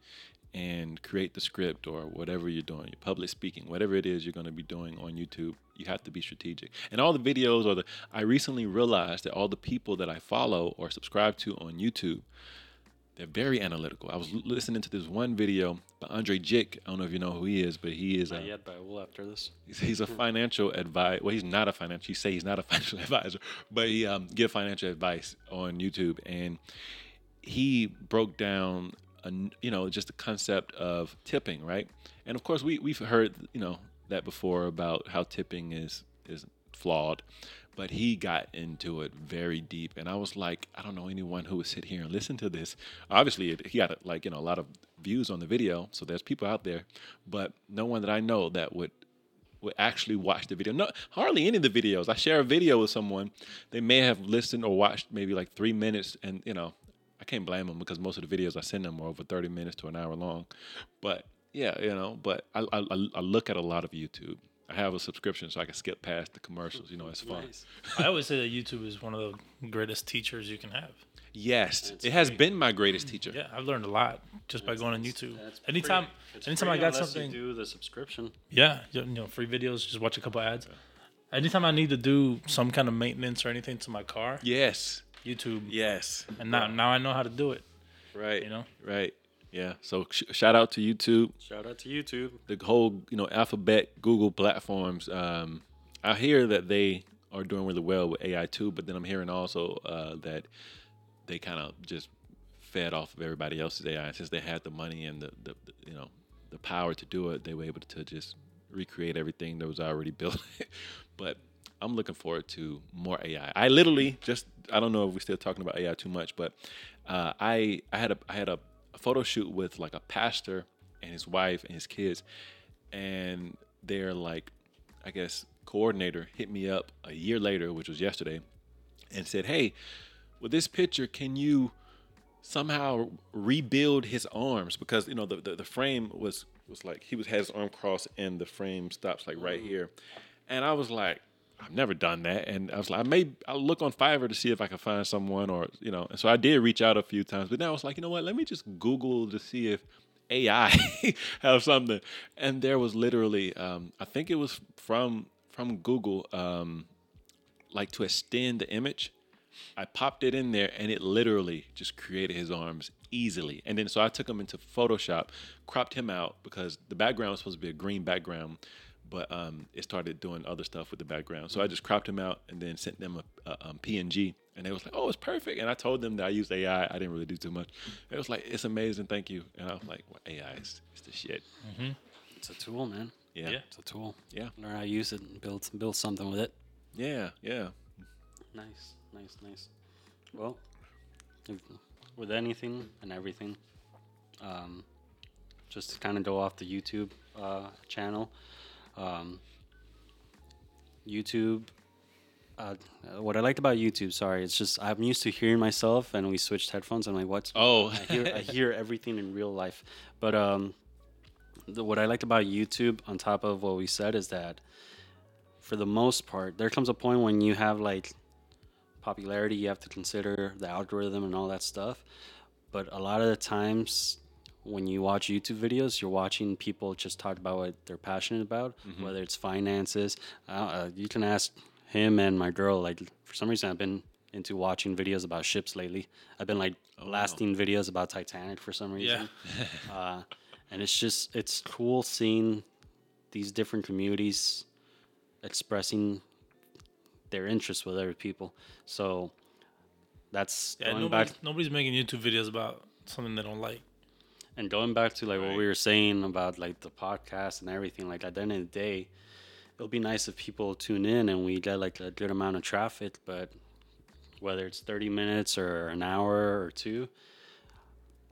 and create the script or whatever you're doing, your public speaking, whatever it is you're going to be doing on YouTube. You have to be strategic. And all the videos or the, I recently realized that all the people that I follow or subscribe to on YouTube, they're very analytical. I was l- listening to this one video by Andrei Jikh. I don't know if you know who he is, but he is. Not uh, yet, but I will after this. He's, he's a financial advisor. Well, he's not a financial. You say he's not a financial advisor, but he um, give financial advice on YouTube, and he broke down, a, you know, just the concept of tipping, right? And of course, we we've heard, you know, that before about how tipping is is flawed, but he got into it very deep, and I was like, I don't know anyone who would sit here and listen to this. Obviously, it, he got like you know a lot of views on the video, so there's people out there, but no one that I know that would would actually watch the video. No, hardly any of the videos. I share a video with someone, they may have listened or watched maybe like three minutes, and you know, I can't blame them because most of the videos I send them are over thirty minutes to an hour long. But yeah, you know, but I, I- I look at a lot of YouTube. I have a subscription so I can skip past the commercials. You know, it's fun. Nice. I always say that YouTube is one of the greatest teachers you can have. Yes, It's it has free. been my greatest teacher. Yeah, I've learned a lot just by going on YouTube. Anytime, free. It's anytime I got something, You do the subscription. yeah, you know, free videos. Just watch a couple ads. Anytime I need to do some kind of maintenance or anything to my car, Yes, YouTube. yes, And now, now I know how to do it. right, You know? right. Yeah. So sh- shout out to YouTube. Shout out to YouTube. the whole you know alphabet google platforms um, i hear that they are doing really well with ai too but then i'm hearing also uh, that they kind of just fed off of everybody else's ai since they had the money and the, the, the you know the power to do it they were able to just recreate everything that was already built but i'm looking forward to more ai i literally just i don't know if we're still talking about ai too much but uh, i i had a i had a, a photo shoot with like a pastor and his wife and his kids and their like i guess coordinator hit me up a year later which was yesterday and said hey with this picture can you somehow rebuild his arms? Because you know the, the, the frame was was like he was had his arm crossed and the frame stops like right mm. here. And i was like i've never done that. And i was like i may i'll look on fiverr to see if i can find someone or you know and so i did reach out a few times but then i was like you know what? Let me just google to see if ai have something. And there was literally um, i think it was from from google um, like to extend the image. I popped it in there and it literally just created his arms easily. And then so I took him into Photoshop, cropped him out because the background was supposed to be a green background, but um, it started doing other stuff with the background. So I just cropped them out and then sent them a, a um, PNG, and they was like, "Oh, it's perfect." And I told them that I used AI. I didn't really do too much. It was like, "It's amazing, thank you." And I was like, well, "AI is, is the shit." It's a tool, man. Yeah, Yeah. It's a tool. Yeah. Learn how to use it and build build something with it. yeah, yeah. Nice, nice, nice. Well, if- with anything and everything, um, just to kind of go off the YouTube uh, channel, um, YouTube. Uh, what I liked about YouTube, sorry, it's just I'm used to hearing myself, and we switched headphones. I'm like, what's Oh. I hear I hear everything in real life, but um, the, what I liked about YouTube, on top of what we said, is that for the most part, there comes a point when you have like popularity, you have to consider the algorithm and all that stuff. But a lot of the times, when you watch YouTube videos, you're watching people just talk about what they're passionate about, whether it's finances. Uh, you can ask him and my girl. Like for some reason, I've been into watching videos about ships lately. I've been like blasting videos about Titanic for some reason. uh, and it's just it's cool seeing these different communities expressing their interest with other people. So that's Yeah, nobody's, nobody's making YouTube videos about something they don't like. And going back to like what we were saying about like the podcast and everything. Like at the end of the day, it'll be nice if people tune in and we get like a good amount of traffic. But whether it's thirty minutes or an hour or two,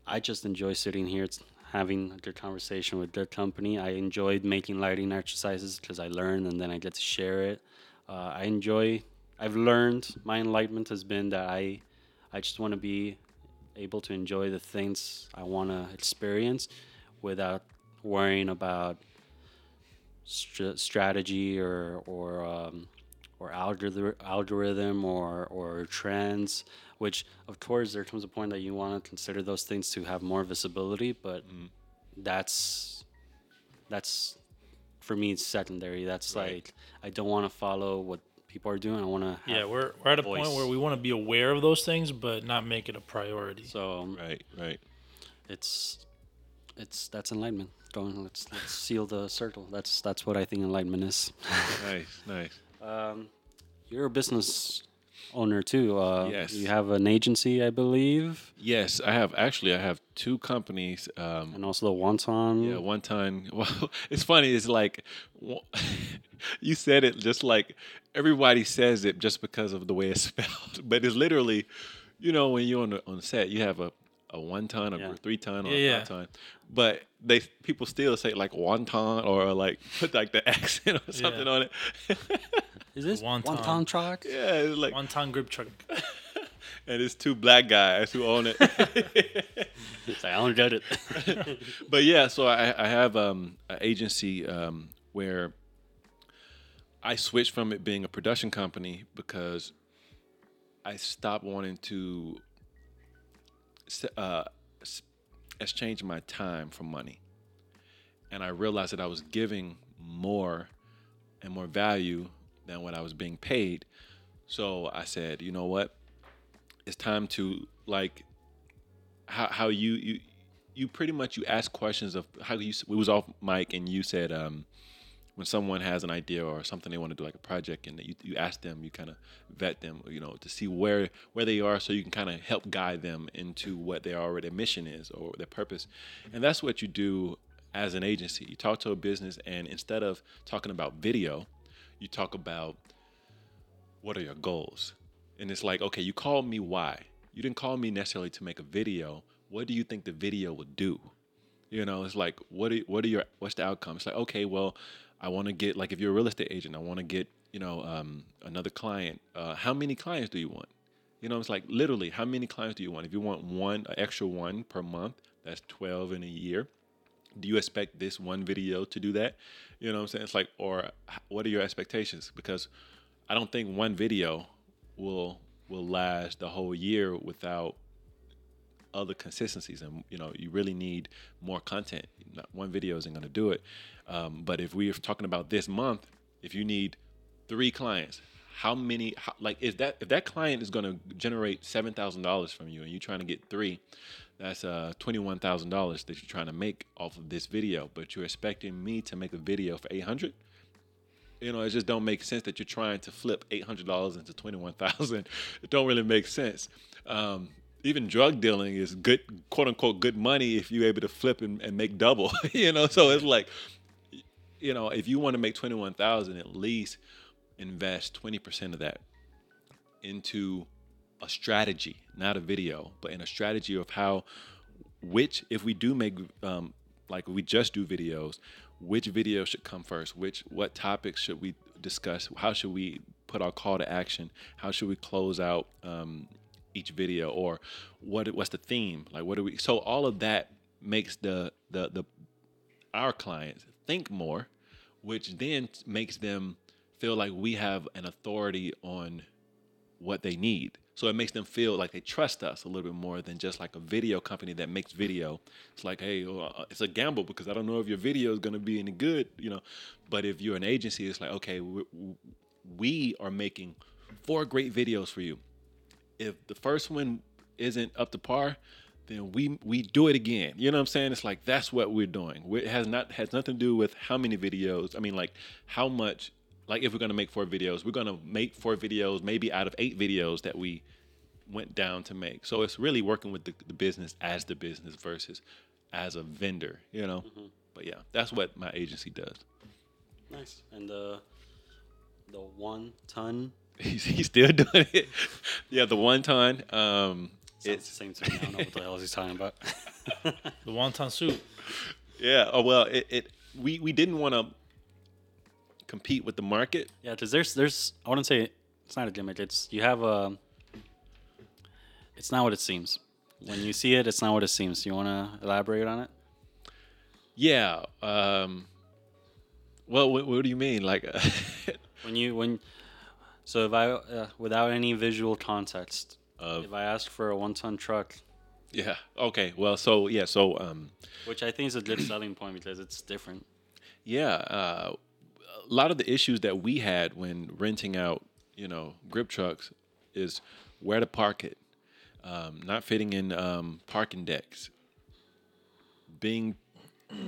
I just enjoy sitting here. It's having a good conversation with good company. I enjoyed making lighting exercises because I learned and then I get to share it. Uh, I enjoy. I've learned my enlightenment has been that I, I just want to be able to enjoy the things I want to experience without worrying about str- strategy or or um, or algorithm algorithm or or trends. Which of course there comes a point that you want to consider those things to have more visibility, but that's that's for me it's secondary. That's Right. like I don't want to follow what people are doing. I want to Yeah, we're we're at a voice. point where we want to be aware of those things, but not make it a priority. so um, Right, right. it's it's that's enlightenment. Going let's let's seal the circle. That's that's what I think enlightenment is. nice, nice. Um, you're a business owner too. Uh, Yes. You have an agency, I believe, Yes, I have actually. I have two companies. Um, and also the Wonton. Yeah, one time. Well, it's funny. It's like you said it just like everybody says it just because of the way it's spelled, but it's literally, you know, when you're on the on the set, you have a a one ton, a Yeah. three ton, or Yeah, a yeah. five ton, but they people still say like one ton or like put like the accent or something on it. Is this Wonton. Wonton truck? yeah, it's like One ton grip truck. and it's two black guys who own it. It's like, I don't get it. but yeah, so I, I have um, an agency um, where I switched from it being a production company because I stopped wanting to s- uh, s- exchange my time for money, and I realized that I was giving more and more value than what I was being paid. So I said, you know what? It's time to like how how you you you pretty much you ask questions of how you it was off mic and you said um when someone has an idea or something they want to do like a project and you, you ask them you kind of vet them you know to see where where they are so you can kind of help guide them into what their already mission is or their purpose. And that's what you do as an agency. You talk to a business and instead of talking about video you talk about what are your goals? And it's like okay you called me why. You didn't call me necessarily to make a video. What do you think the video would do? You know it's like what are, what are your what's the outcome? It's like okay well i want to get like if you're a real estate agent i want to get you know um, another client uh, how many clients do you want? You know it's like literally how many clients do you want? If you want one an extra one per month that's 12 in a year. Do you expect this one video to do that? You know what i'm saying? It's like or what are your expectations? Because i don't think one video will will last the whole year without other consistencies and you know you really need more content Not one video isn't going to do it um, but if we're talking about this month if you need three clients how many how, like is that if that client is going to generate $7000 from you and you're trying to get three that's uh $21000 that you're trying to make off of this video but you're expecting me to make a video for 800 You know, it just don't make sense that you're trying to flip eight hundred dollars into twenty one thousand. It don't really make sense. Um, even drug dealing is good, quote unquote, good money if you're able to flip and, and make double. you know, so it's like, you know, if you want to make twenty one thousand, at least invest twenty percent of that into a strategy, not a video, but in a strategy of how, which if we do make, um, like we just do videos, which video should come first? Which what topics should we discuss? How should we put our call to action? How should we close out um, each video? Or what what's the theme? Like what do we? So all of that makes the the the our clients think more, which then makes them feel like we have an authority on what they need. So it makes them feel like they trust us a little bit more than just like a video company that makes video. It's like, hey, well, uh, it's a gamble because I don't know if your video is going to be any good, you know. But if you're an agency, it's like, okay, we, we are making four great videos for you. If the first one isn't up to par, then we we do it again. You know what I'm saying? It's like that's what we're doing. It has not has nothing to do with how many videos. I mean, like how much like if we're gonna make four videos, we're gonna make four videos, maybe out of eight videos that we went down to make. So it's really working with the, the business as the business versus as a vendor, you know. Mm-hmm. But yeah, that's what my agency does. Nice. And the the one ton. He's, he's still doing it. yeah, the one ton. Um, Sounds it's the same thing. I don't know what the hell he's talking about. the wonton soup. Yeah. Oh well, it, it we we didn't want to compete with the market. Yeah, because there's there's I wouldn't say it's not a gimmick. It's you have a. It's not what it seems. When you see it, it's not what it seems. You want to elaborate on it? Yeah. Um, well, what, what do you mean? Like when you when so if I uh, without any visual context, of, if I ask for a one-ton truck. Yeah. Okay. Well, so yeah. So um, which I think is a good selling point because it's different. Yeah. Uh, a lot of the issues that we had when renting out, you know, grip trucks is where to park it, um, not fitting in um, parking decks, being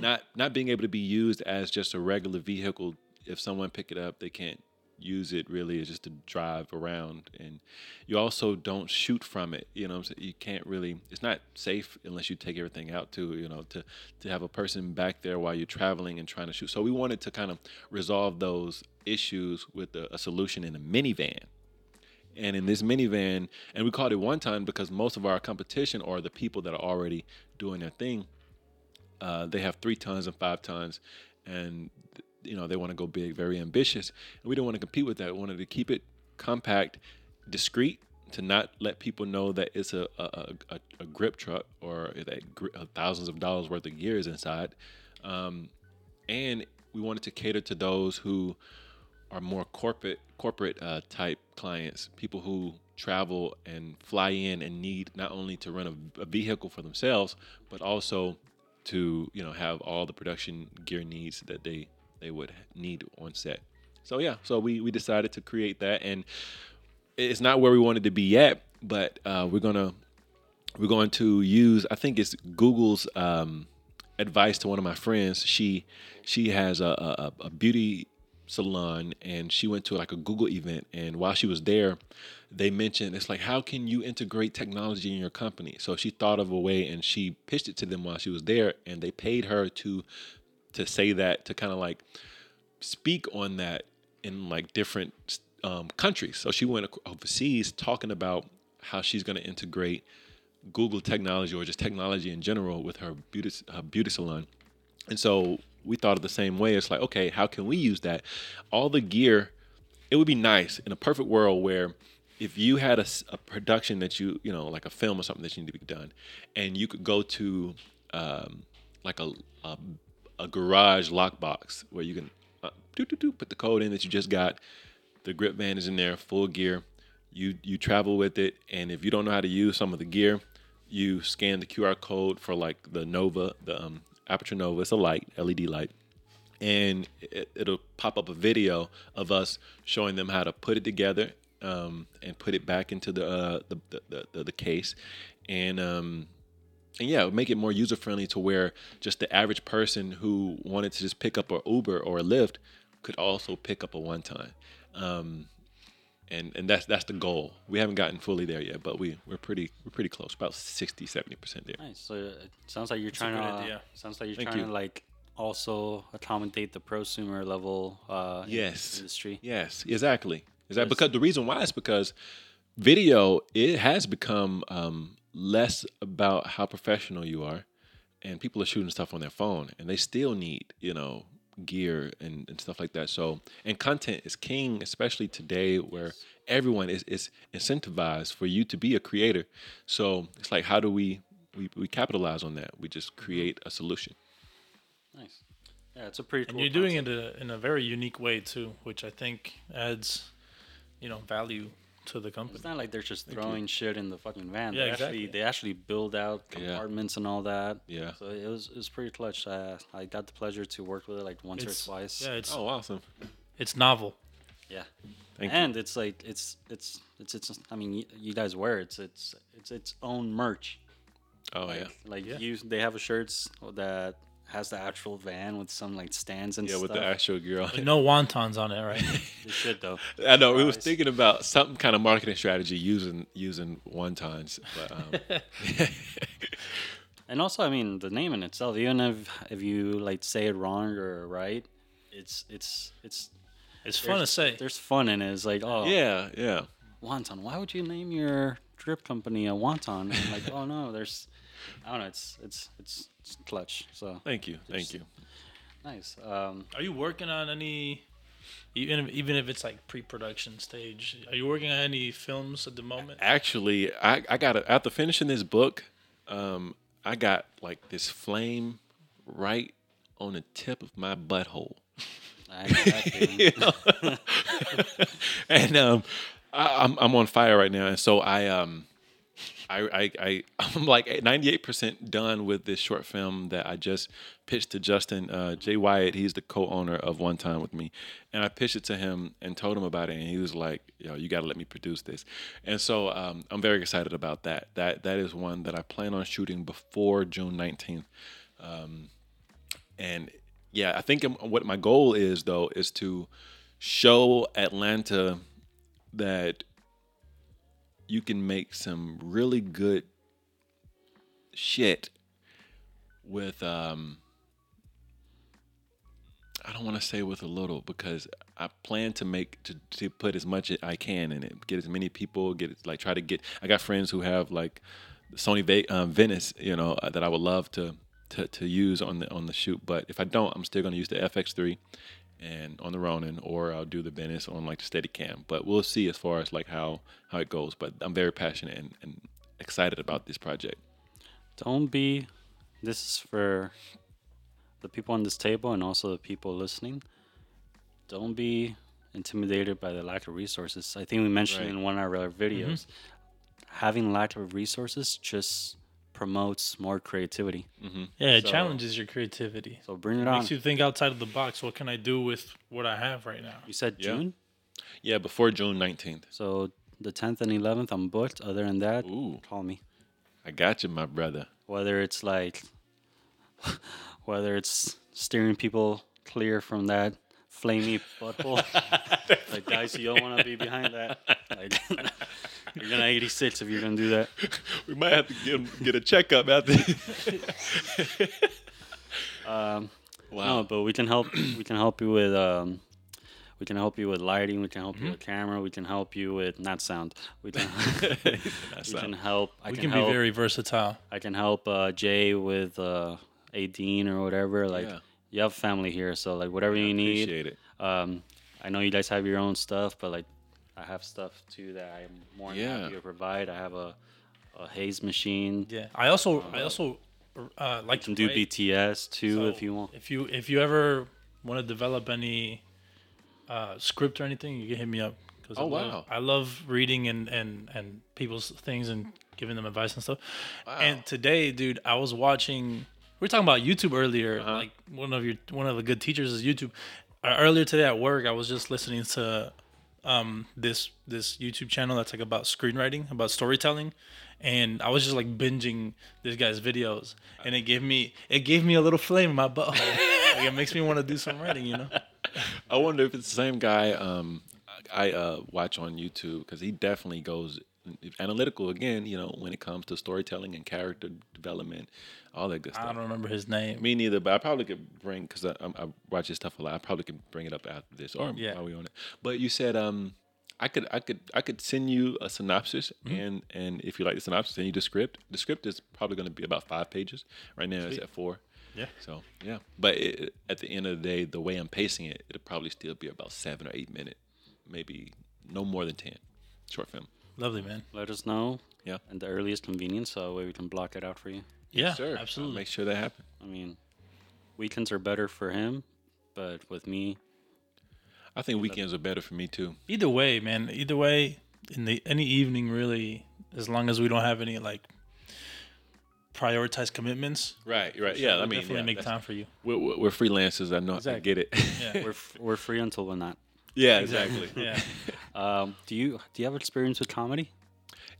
not not being able to be used as just a regular vehicle. If someone pick it up, they can't use it really is just to drive around and you also don't shoot from it you know you can't really it's not safe unless you take everything out too you know to to have a person back there while you're traveling and trying to shoot. So we wanted to kind of resolve those issues with a, a solution in a minivan. And in this minivan and we called it one ton because most of our competition are the people that are already doing their thing uh, they have three tons and five tons and you know they want to go big, very ambitious, and we didn't want to compete with that. We wanted to keep it compact, discreet, to not let people know that it's a a, a, a grip truck or that gr- uh, thousands of dollars worth of gear is inside, um, and we wanted to cater to those who are more corporate corporate uh, type clients, people who travel and fly in and need not only to run a, a, vehicle for themselves, but also to you know have all the production gear needs that they they would need on set. So yeah, so we we decided to create that, and it's not where we wanted to be yet, but uh, we're gonna we're going to use. I think it's Google's um, advice to one of my friends. She she has a, a, a beauty salon and she went to like a Google event and while she was there they mentioned it's like how can you integrate technology in your company so she thought of a way and she pitched it to them while she was there and they paid her to to say that to kind of like speak on that in like different um, countries. So she went overseas talking about how she's going to integrate Google technology or just technology in general with her beauty her beauty salon. And so we thought of the same way. It's like, okay, how can we use that? All the gear. It would be nice in a perfect world where if you had a, a, production that you you know like a film or something that you need to be done, and you could go to um, like a, a a garage lockbox where you can uh, doo, doo, doo, put the code in that you just got. The grip band is in there, full gear. You you travel with it, and if you don't know how to use some of the gear, you scan the QR code for like the Nova, the um, Aputure Nova. It's a light, LED light, and it, will pop up a video of us showing them how to put it together um, and put it back into the uh, the, the, the, the case, and um, and yeah, make it more user friendly to where just the average person who wanted to just pick up an Uber or a Lyft could also pick up a one time. Um, and and that's that's the goal. We haven't gotten fully there yet, but we we're pretty we're pretty close, about 60 70 percent there. Nice. So it sounds like you're a trying good to. idea. Sounds like you're Thank trying you. to like also accommodate the prosumer level. Uh, in- Yes. Industry. Yes, exactly. Is that because the reason why is because video it has become um, less about how professional you are, and people are shooting stuff on their phone, and they still need you know gear and, and stuff like that. So and content is king, especially today where everyone is is incentivized for you to be a creator. So it's like how do we we, we capitalize on that? We just create a solution. Nice. Yeah, it's a pretty. And cool you're doing concept. it in a, in a very unique way too, which I think adds, you know, value to the company. It's not like they're just throwing shit in the fucking van. Yeah, they exactly. actually they actually build out Yeah. compartments and all that. Yeah. So it was it was pretty clutch. Uh, I got the pleasure to work with it like once It's- or twice. Yeah, it's Oh, awesome! it's novel. Yeah. Thank you. and it's like it's it's it's it's. I mean, you, you guys wear it. It's it's it's its own merch. Oh Like, yeah, Like Yeah. you, they have a shirts that has the actual van with some like stands and stuff. yeah, stuff. with the actual girl. But no wontons on it, right? They should though. I know. We was thinking about some kind of marketing strategy using using one times, but um, And also, I mean, the name in itself, even if if you like say it wrong or right, it's it's it's it's fun to say. There's fun in it. It's like, oh, yeah, yeah, wonton. Why would you name your drip company a wonton? And like, oh no, there's, I don't know. It's it's it's, it's clutch. So Thank you, thank you. nice. Um, Are you working on any, even if, even if it's like pre-production stage? Are you working on any films at the moment? Actually, I I got it after finishing this book. Um, I got like this flame right on the tip of my butthole. I know that feeling. and um, I, I'm I'm on fire right now, and so I um, I I, I I'm like 98 percent done with this short film that I just pitched to Justin uh, Jay Wyatt. He's the co-owner of One Time with me, and I pitched it to him and told him about it, and he was like, "Yo, you got to let me produce this." And so um, I'm very excited about that. That that is one that I plan on shooting before June 19th. Um, and yeah, I think what my goal is though is to show Atlanta that you can make some really good shit with um I don't want to say with a little because I plan to make to, to put as much as I can in it, get as many people, get it, like try to get. I got friends who have like Sony Ve- um, Venice, you know, uh, that I would love to, to to use on the on the shoot. But if I don't, I'm still going to use the FX3 and on the Ronin, or I'll do the Venice on like the Steadicam. But we'll see as far as like how how it goes. But I'm very passionate and, and excited about this project. don't be. This is for the people on this table and also the people listening. Don't be intimidated by the lack of resources. I think we mentioned Right. in one of our other videos, having lack of resources just promotes more creativity. Mm-hmm. Yeah, it So- challenges your creativity. So bring it It on. makes you think outside of the box. What can I do with what I have right now? You said Yeah. June, Yeah, before June 19th. so the 10th and 11th, I'm booked. Other than that, Ooh. call me. I got you, my brother. Whether it's like, whether it's steering people clear from that flamey butthole, like guys, you don't want to be behind that. Like, you're gonna 86 if you're gonna do that. We might have to get get a checkup after. Um, wow. No, but we can help. We can help you with. Um, we can help you with lighting. We can help Mm-hmm. you with camera. We can help you with not sound. We can. we can help. I we can, can, help. be very versatile. I can help uh, Jay with uh, a dean or whatever. Like Yeah. you have family here, so like whatever you need. Appreciate it. Um, I know you guys have your own stuff, but like I have stuff too that I'm more than Yeah. happy to provide. I have a, a haze machine. Yeah, I also I also uh, like You can to do write. BTS too So if you want. If you if you ever want to develop any uh, script or anything, you can hit me up. 'cause Oh, I love, wow. I love reading and, and and people's things and giving them advice and stuff. Wow. And today, dude, I was watching. We were talking about YouTube earlier. Uh-huh. Like one of your one of the good teachers is YouTube. Uh, earlier today at work, I was just listening to um this this YouTube channel that's like about screenwriting, about storytelling, and I was just like binging this guy's videos, and it gave me it gave me a little flame in my butthole. like it makes me want to do some writing, you know. I wonder if it's the same guy um, I uh, watch on YouTube because he definitely goes analytical again. You know, when it comes to storytelling and character development, all that good stuff. I don't remember his name. Me neither, but I probably could bring because I, I, I watch his stuff a lot. I probably could bring it up after this or Yeah. while we on it. But you said um, I could I could I could send you a synopsis Mm-hmm. and and if you like the synopsis, send you the script. The script is probably going to be about five pages. Right now it's at four. Yeah. So yeah, but it, at the end of the day, the way I'm pacing it, it'll probably still be about seven or eight minute, maybe no more than ten. Short film. Lovely man. Let us know. Yeah. At the earliest convenience, so that way we can block it out for you. Yeah, sure. I'll absolutely. make sure that happens. I mean, weekends are better for him, but with me, I think weekends are better for me too. Either way, man. Either way, in the any evening, really, as long as we don't have any like prioritized commitments. Right, right. Yeah, I mean, definitely yeah, make time for you. We're, we're we're freelancers. I know. I get it. Yeah. we're f- we're free until we're not. Yeah, exactly. Yeah. Um, do you do you have experience with comedy?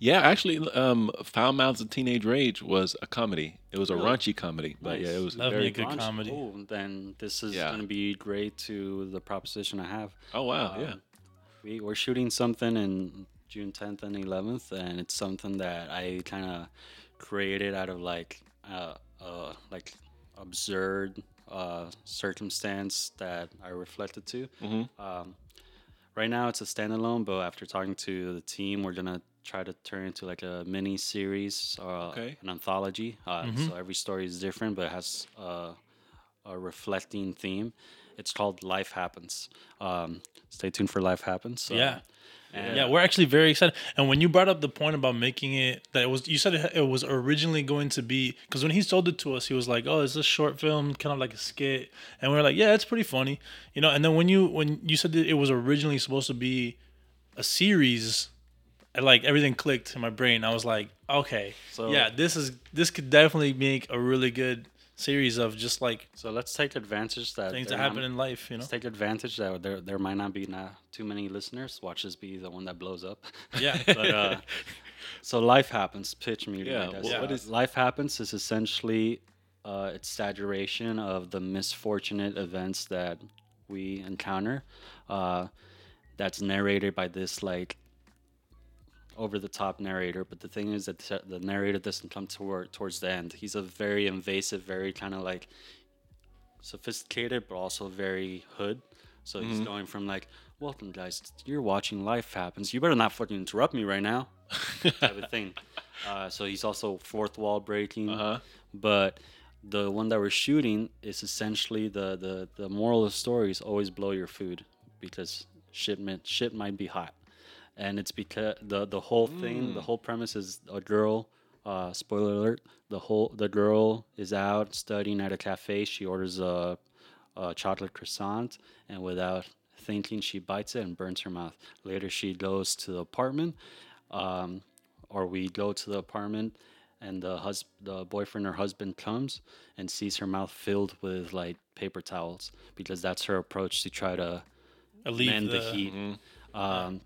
Yeah, actually, um, Foul Mouths of Teenage Rage was a comedy. It was a Really? raunchy comedy, but yeah, it was Love very a good Launch- comedy. Oh, then this is Yeah. going to be great to the proposition I have. Oh wow, Um, yeah. We, we're shooting something in June 10th and 11th, and it's something that I kind of created out of like uh, uh, like absurd uh, circumstance that I reflected to. Mhm. Um, right now, it's a standalone, but after talking to the team, we're gonna try to turn it into like a mini series or Okay. an anthology. Uh, So every story is different, but it has uh, a reflecting theme. It's called Life Happens. Um, stay tuned for Life Happens. Um, Yeah. And Yeah, we're actually very excited. And when you brought up the point about making it, that it was, you said it, it was originally going to be, because when he sold it to us, he was like, "Oh, it's a short film, kind of like a skit," and we are like, "Yeah, it's pretty funny," you know. And then when you when you said that it was originally supposed to be a series, like everything clicked in my brain. I was like, "Okay, So- yeah, this is this could definitely make a really good series of just like So let's take advantage that things there that happen not- in life," you know. Let's take advantage that there there might not be not too many listeners. Watch this be the one that blows up. Yeah. but uh, so life happens. Pitch me. Yeah, I guess. wh- what Uh, life happens is essentially uh, saturation of the misfortunate events that we encounter. Uh, that's narrated by this like over the top narrator, but the thing is that the- narrator doesn't come toward towards the end. He's a very invasive, very kind of like sophisticated, but also very hood. So he's going from like, "Welcome, guys. You're watching Life Happens. You better not fucking interrupt me right now," type of thing. Uh, so he's also fourth wall breaking. Uh-huh. But the one that we're shooting is essentially the the the moral of the story is always blow your food because shit shit might be hot, and it's because the the whole thing, the whole premise is a girl. Uh, spoiler alert: the whole the girl is out studying at a cafe. She orders a, a chocolate croissant, and without thinking, she bites it and burns her mouth. Later, she goes to the apartment, um, or we go to the apartment, and the hus- the boyfriend or husband comes and sees her mouth filled with like paper towels because that's her approach to try to Alleviate mend the, the- heat. Um,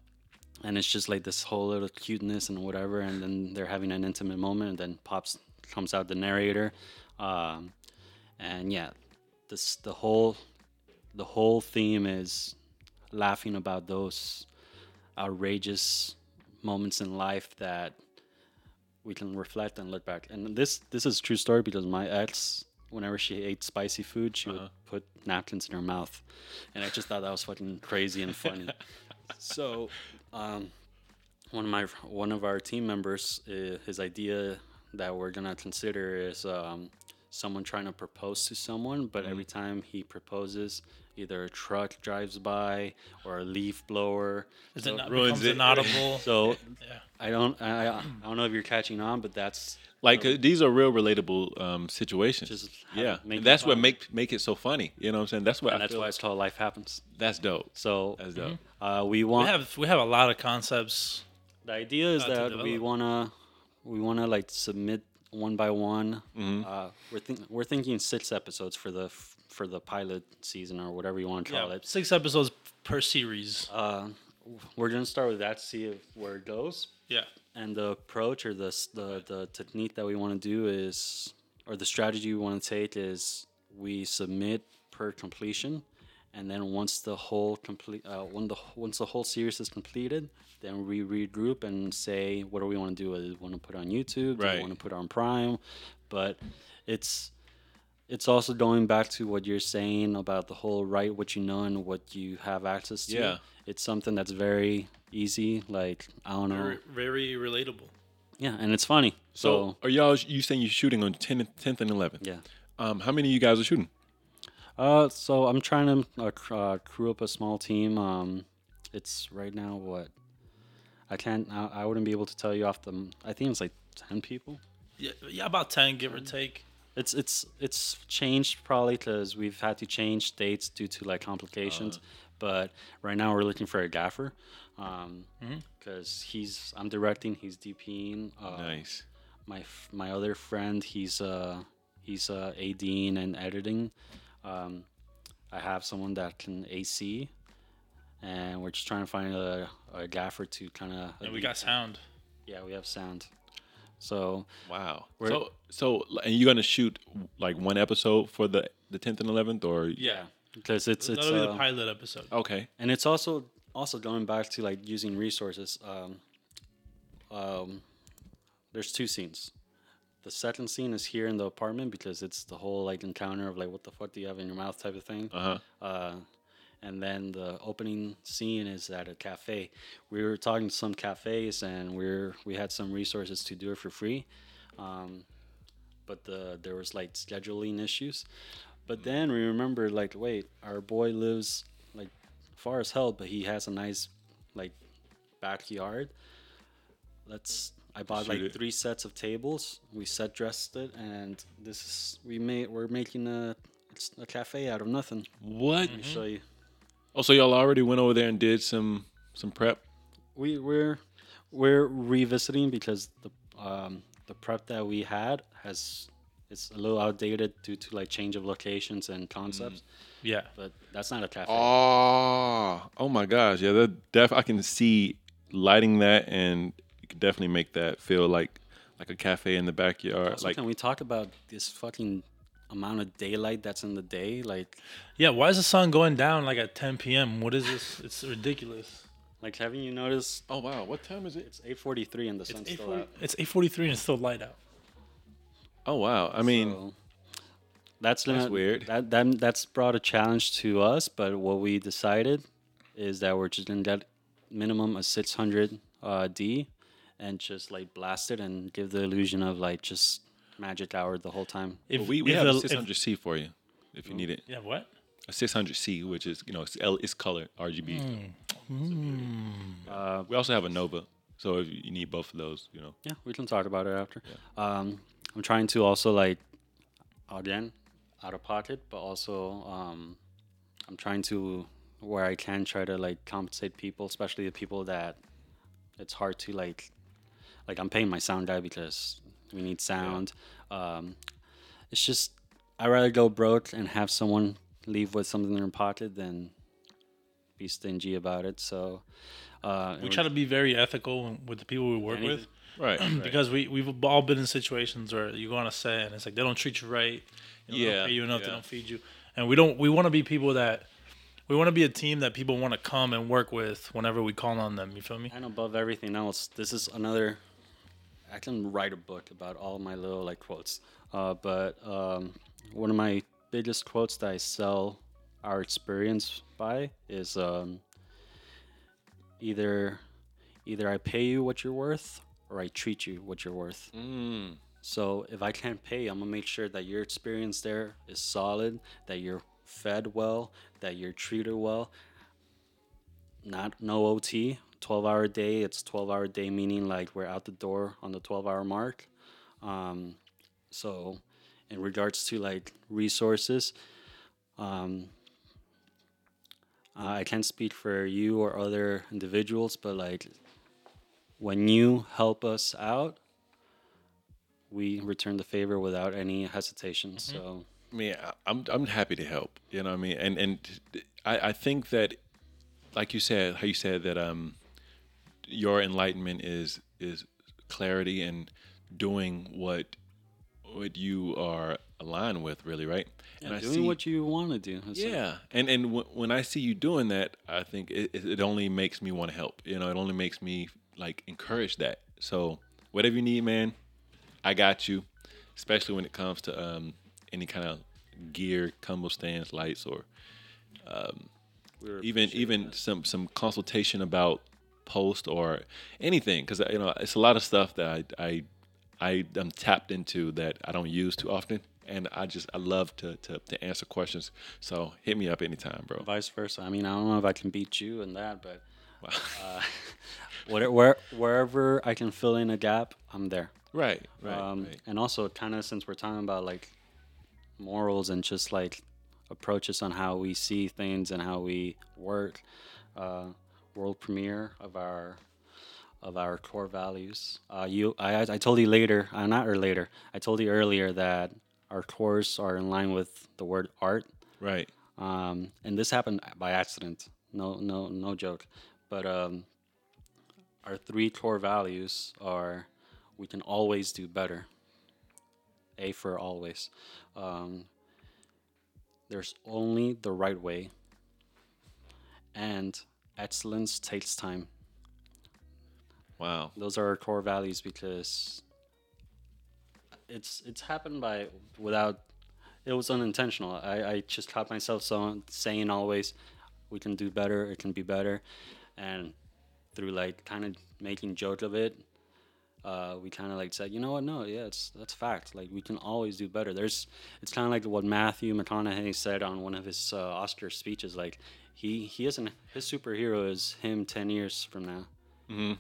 and it's just like this whole little cuteness and whatever, and then they're having an intimate moment, and then pops comes out the narrator, um, and yeah, this the whole the whole theme is laughing about those outrageous moments in life that we can reflect and look back. And this this is a true story because my ex, whenever she ate spicy food, she would put napkins in her mouth, and I just thought that was fucking crazy and funny. so, um, one of my one of our team members, uh, his idea that we're gonna consider is um, someone trying to propose to someone, but every time he proposes, either a truck drives by or a leaf blower. Is So- it not, ruins becomes it. inaudible? so yeah. I don't I, I don't know if you're catching on, but that's Like uh, these are real relatable um, situations. Just yeah, make that's what fun. make make it so funny. You know what I'm saying? That's what and I that's feel. why it's called Life Happens. that's dope. So That's dope. uh, we We have we have a lot of concepts. the idea is that we wanna we wanna like submit one by one. Mm-hmm. Uh, we're think we're thinking six episodes for the f- for the pilot season or whatever you want to call Yeah, it. six episodes per series. Uh, we're gonna start with that, see if, where it goes. Yeah. And the approach or the the, the technique that we want to do is, or the strategy we want to take is, we submit per completion, and then once the whole complete uh, when the once the whole series is completed, then we regroup and say what do we want to do? Do we want to put it on YouTube? Do Right. we want to put it on Prime? But it's it's also going back to what you're saying about the whole write what you know and what you have access to. Yeah. It's something that's very easy. Like I don't know. Very, very relatable. Yeah, and it's funny. So, So, are y'all you saying you're shooting on 10th, 10th and 11th? yeah. Um, how many of you guys are shooting? Uh, so I'm trying to uh, cr- uh, crew up a small team. Um, it's right now what I can't. I, I wouldn't be able to tell you off the. I think it's like ten people. Yeah, yeah, about ten, give or take. It's it's it's changed probably because we've had to change dates due to like complications. but right now we're looking for a gaffer, because he's I'm directing, he's DPing. Uh, Nice. my f- my other friend he's uh he's uh ADing and editing. Um, I have someone that can AC, and we're just trying to find a, a gaffer to kind of. And we got sound. Yeah, we have sound. So Wow. We're- So so and you're gonna shoot like one episode for the the 10th and 11th or Yeah, because it's it's that'll be the uh, pilot episode. okay. and it's also also going back to like using resources. Um, um, there's two scenes. The second scene is here in the apartment because it's the whole like encounter of like what the fuck do you have in your mouth type of thing. Uh-huh. Uh, and then the opening scene is at a cafe. We were talking to some cafes and we're we had some resources to do it for free, um, but the there was like scheduling issues. But then we remember like wait, our boy lives like far as hell, but he has a nice like backyard. Let's. I bought Shoot like it. three sets of tables. We set dressed it, and this is we made. We're making a it's a cafe out of nothing. What? Let me show you. Oh, so y'all already went over there and did some some prep. We we're we're revisiting because the um, the prep that we had has it's a little outdated due to like change of locations and concepts. Yeah, But that's not a cafe. Oh, oh my gosh, yeah, that def I can see lighting that, and you could definitely make that feel like like a cafe in the backyard. Also, like, can we talk about this fucking amount of daylight that's in the day? Like, yeah. Why is the sun going down like at 10 p.m.? What is this? It's ridiculous. like haven't you noticed? oh wow, what time is it? It's 8:43 and the sun's still out. It's 8:43 and it's still light out. Oh wow, I mean, So, that's That's not- weird. That, that that's brought a challenge to us, but what we decided is that we're just gonna get minimum a 600 uh, D, and just like blast it and give the illusion of like just magic hour the whole time. If we, we if have the- a 600C for you if you need it. yeah, what? A 600C, which is you know it's, L, it's color RGB. Uh, We also have a Nova, so if you need both of those, you know. yeah, we can talk about it after. Um, I'm trying to also like again out of pocket, but also um, I'm trying to where I can try to like compensate people, especially the people that it's hard to like like I'm paying my sound guy because we need sound. Um, it's just I'd rather go broke and have someone leave with something in their pocket than be stingy about it. So uh, We try to be very ethical with the people we work Anything- with. Right. right. because we we've all been in situations where you go on a set and it's like they don't treat you right, you know, they Yeah, don't pay you enough, they don't feed you, and we don't. We want to be people that we want to be a team that people want to come and work with whenever we call on them. You feel me? And above everything else, this is another. I can write a book about all my little like quotes. Uh, but um, one of my biggest quotes that I sell our experience by is um, either either I pay you what you're worth or I treat you what you're worth. Mm. So if I can't pay, I'm gonna make sure that your experience there is solid, that you're fed well, that you're treated well. Not no OT, 12 hour day. It's 12 hour day meaning like we're out the door on the 12 hour mark. Um, so in regards to like resources, um, I can't speak for you or other individuals, but like when you help us out, we return the favor without any hesitation. So I mean, I'm I'm happy to help. You know what I mean? And and I, I think that, like you said, how you said that um, your enlightenment is is clarity and doing what what you are aligned with, really, right? and doing what you want to do. That's it. Yeah, and and w- when I see you doing that, I think it, it it only makes me want to help. You know, it only makes me like encourage that. So whatever you need, man, I got you. Especially when it comes to um, any kind of gear, combo stands, lights, or were even even some some consultation about post or anything because you know it's a lot of stuff that I I I am tapped into that I don't use too often, and I just I love to to, to answer questions. So hit me up anytime, bro. vice versa. I mean, I don't know if I can beat you in that, but uh, whatever, where, wherever I can fill in a gap, I'm there. Right, right, um, right. And also, kind of since we're talking about like morals and just like approaches on how we see things and how we work, uh, world premiere of our of our core values. Uh, you, I, I told you later, uh, not or later. I told you earlier that our cores are in line with the word art. Right. Um, and this happened by accident. No, no, no joke. But um, our three core values are: we can always do better. A for always. Um, there's only the right way, and excellence takes time. Wow. Those are our core values because it's it's happened by without it was unintentional. I, I just caught myself so saying always we can do better, it can be better and through like kind of making joke of it, uh, we kind of like said, you know what? No, yeah, it's that's fact. Like we can always do better. There's, it's kind of like what Matthew McConaughey said on one of his uh, Oscar speeches. Like he he isn't his superhero is him ten years from now.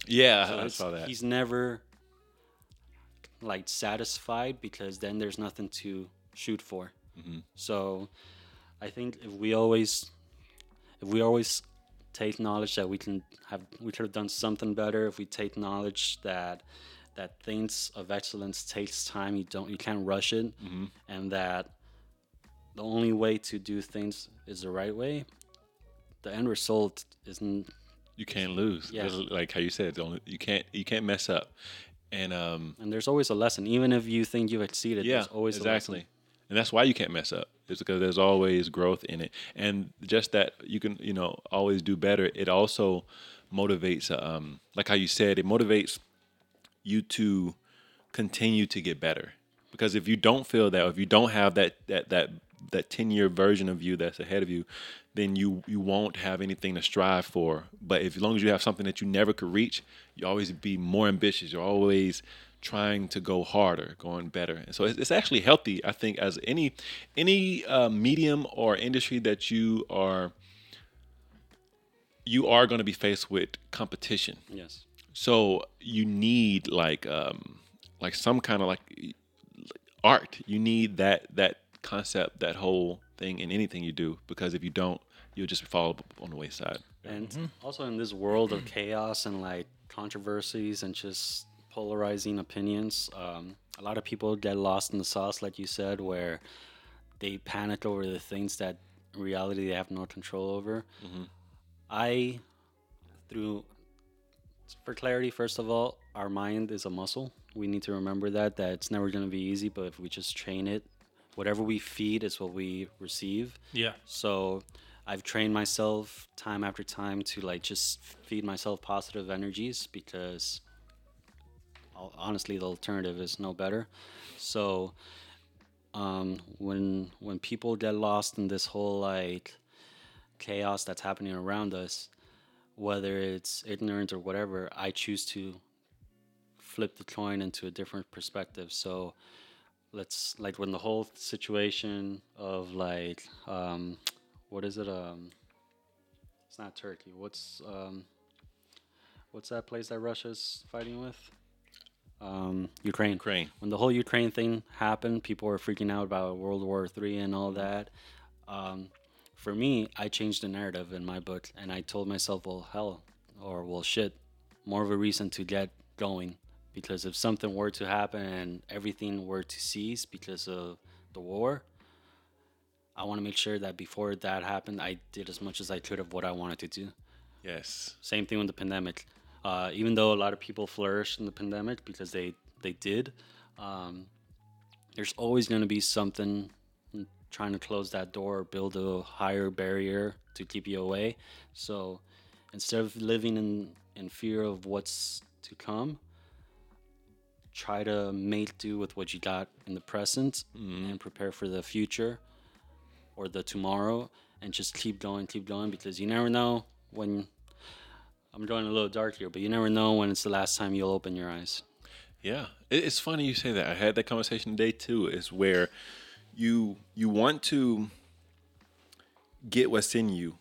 Yeah, So I saw that. He's never like satisfied because then there's nothing to shoot for. Mm-hmm. So I think if we always if we always take knowledge that we can have we could have done something better, if we take knowledge that that things of excellence takes time, you don't you can't rush it, Mm-hmm. and that the only way to do things is the right way. The end result isn't you can't lose. Yeah. Like how you said, only, you can't you can't mess up. And um, And there's always a lesson, even if you think you've exceeded. yeah, there's always exactly. A lesson. And that's why you can't mess up. It's because there's always growth in it, and just that you can you know always do better. It also motivates, um, like how you said, it motivates you to continue to get better. Because if you don't feel that, if you don't have that that that that ten year version of you that's ahead of you, then you you won't have anything to strive for. But if as long as you have something that you never could reach, you always be more ambitious. You're always trying to go harder, going better. And so it's, actually healthy, I think, as any any uh, medium or industry that you are you are going to be faced with competition. Yes. So you need like um like some kind of like art. You need that that concept, that whole thing in anything you do because if you don't, you'll just fall on the wayside. And also in this world of chaos and like controversies and just polarizing opinions, um, a lot of people get lost in the sauce, like you said, where they panic over the things that in reality they have no control over. I, through, for clarity, first of all, our mind is a muscle. We need to remember that, that it's never going to be easy, but if we just train it, whatever we feed is what we receive. Yeah. So I've trained myself time after time to like just feed myself positive energies because honestly the alternative is no better. So um, when when people get lost in this whole like chaos that's happening around us, whether it's ignorant or whatever, I choose to flip the coin into a different perspective. So let's like when the whole situation of like um what is it um it's not turkey what's um what's that place that russia's fighting with um ukraine Ukraine. when the whole ukraine thing happened people were freaking out about world war three and all that um for me i changed the narrative in my book and i told myself well hell or well shit more of a reason to get going because if something were to happen and everything were to cease because of the war i want to make sure that before that happened i did as much as i could of what i wanted to do Yes. same thing with the pandemic uh, even though a lot of people flourished in the pandemic because they they did um, there's always going to be something trying to close that door or build a higher barrier to keep you away. So instead of living in, in fear of what's to come, try to make do with what you got in the present and prepare for the future or the tomorrow and just keep going, keep going because you never know when I'm going a little dark here, but you never know when it's the last time you'll open your eyes. Yeah, it's funny you say that. I had that conversation today too. Is where you you want to get what's in you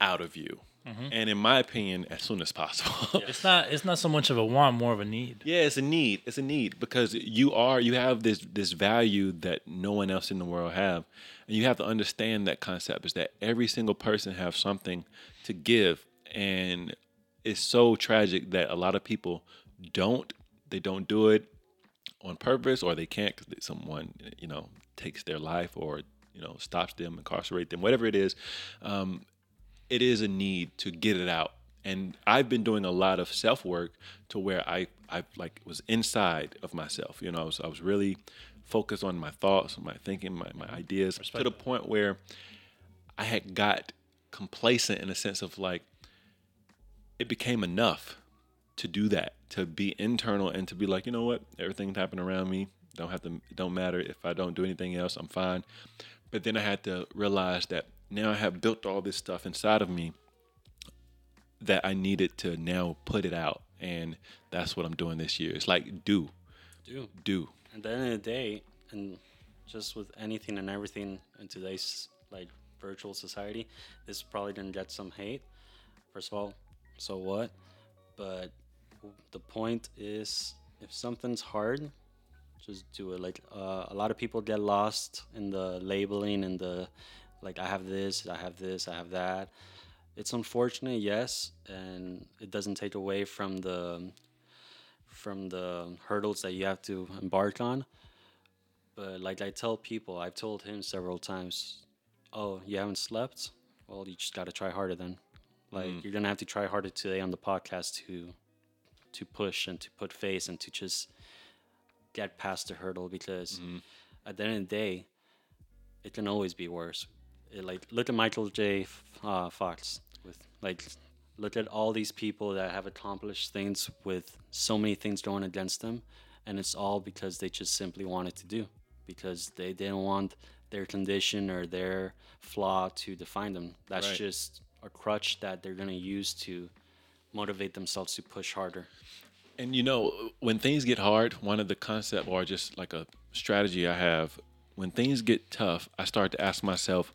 out of you, mm-hmm. and in my opinion, as soon as possible. It's not. It's not so much of a want, more of a need. Yeah, it's a need. It's a need because you are you have this this value that no one else in the world have, and you have to understand that concept is that every single person have something to give, and it's so tragic that a lot of people don't. They don't do it on purpose, or they can't because someone you know takes their life or you know stops them, incarcerate them, whatever it is. Um, it is a need to get it out. And I've been doing a lot of self work to where I I like was inside of myself. You know, I was I was really focused on my thoughts, my thinking, my, my ideas to the point where I had got complacent in a sense of like it became enough to do that, to be internal and to be like, you know what, everything's happening around me. Don't have to don't matter if I don't do anything else, I'm fine. But then I had to realize that now I have built all this stuff inside of me that I needed to now put it out. And that's what I'm doing this year. It's like do, Do. do. At the end of the day, and just with anything and everything in today's like virtual society, this probably gonna get some hate. First of all, so what? But the point is, if something's hard, just do it. Like uh, a lot of people get lost in the labeling and the like. I have this, I have this, I have that. It's unfortunate, yes, and it doesn't take away from the from the hurdles that you have to embark on. But like I tell people, I've told him several times, "Oh, you haven't slept? Well, you just got to try harder then. Like you're gonna have to try harder today on the podcast to to push and to put face and to just get past the hurdle because at the end of the day, it can always be worse. It, like look at Michael J. Uh, Fox with like look at all these people that have accomplished things with so many things going against them, and it's all because they just simply wanted to do because they didn't want their condition or their flaw to define them. That's Right. just a crutch that they're gonna use to motivate themselves to push harder. And you know, when things get hard, one of the concept or just like a strategy I have, when things get tough, I start to ask myself,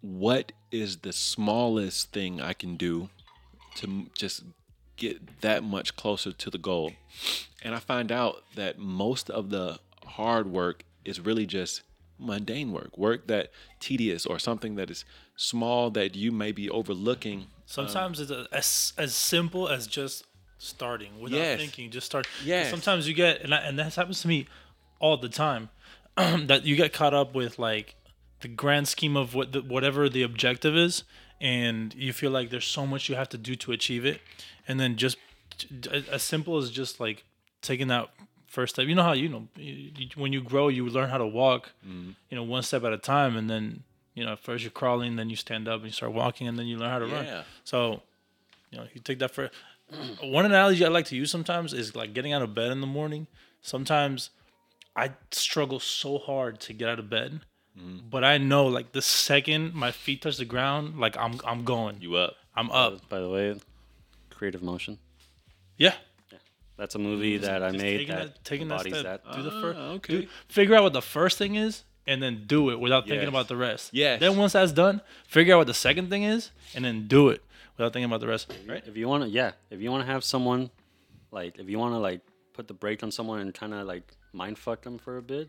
what is the smallest thing I can do to just get that much closer to the goal? And I find out that most of the hard work is really just mundane work, work that tedious or something that is small that you may be overlooking. Um, sometimes it's a, as as simple as just starting without Yes. thinking. Just start. Yes. Sometimes you get, and I, and that happens to me all the time. that you get caught up with like the grand scheme of what the, whatever the objective is, and you feel like there's so much you have to do to achieve it, and then just as simple as just like taking that first step. You know how you know you, you- when you grow, you learn how to walk. Mm-hmm. You know, one step at a time, and then you know first you're crawling, then you stand up and you start walking, and then you learn how to Yeah. run. So, you know, you take that for one analogy I like to use sometimes is like getting out of bed in the morning. Sometimes I struggle so hard to get out of bed, mm-hmm. but I know like the second my feet touch the ground, like I'm I'm going, You up? I'm up. By the way, Creative Motion. Yeah, That's a movie that I made taking that, taking that embodies step. that. Do the first. Ah, okay. do- figure out what the first thing is, and then do it without thinking Yes. about the rest. Yes. Then once that's done, figure out what the second thing is, and then do it without thinking about the rest. Right. If you want to, yeah, if you want to have someone, like, if you want to like put the brake on someone and kind of like mind fuck them for a bit,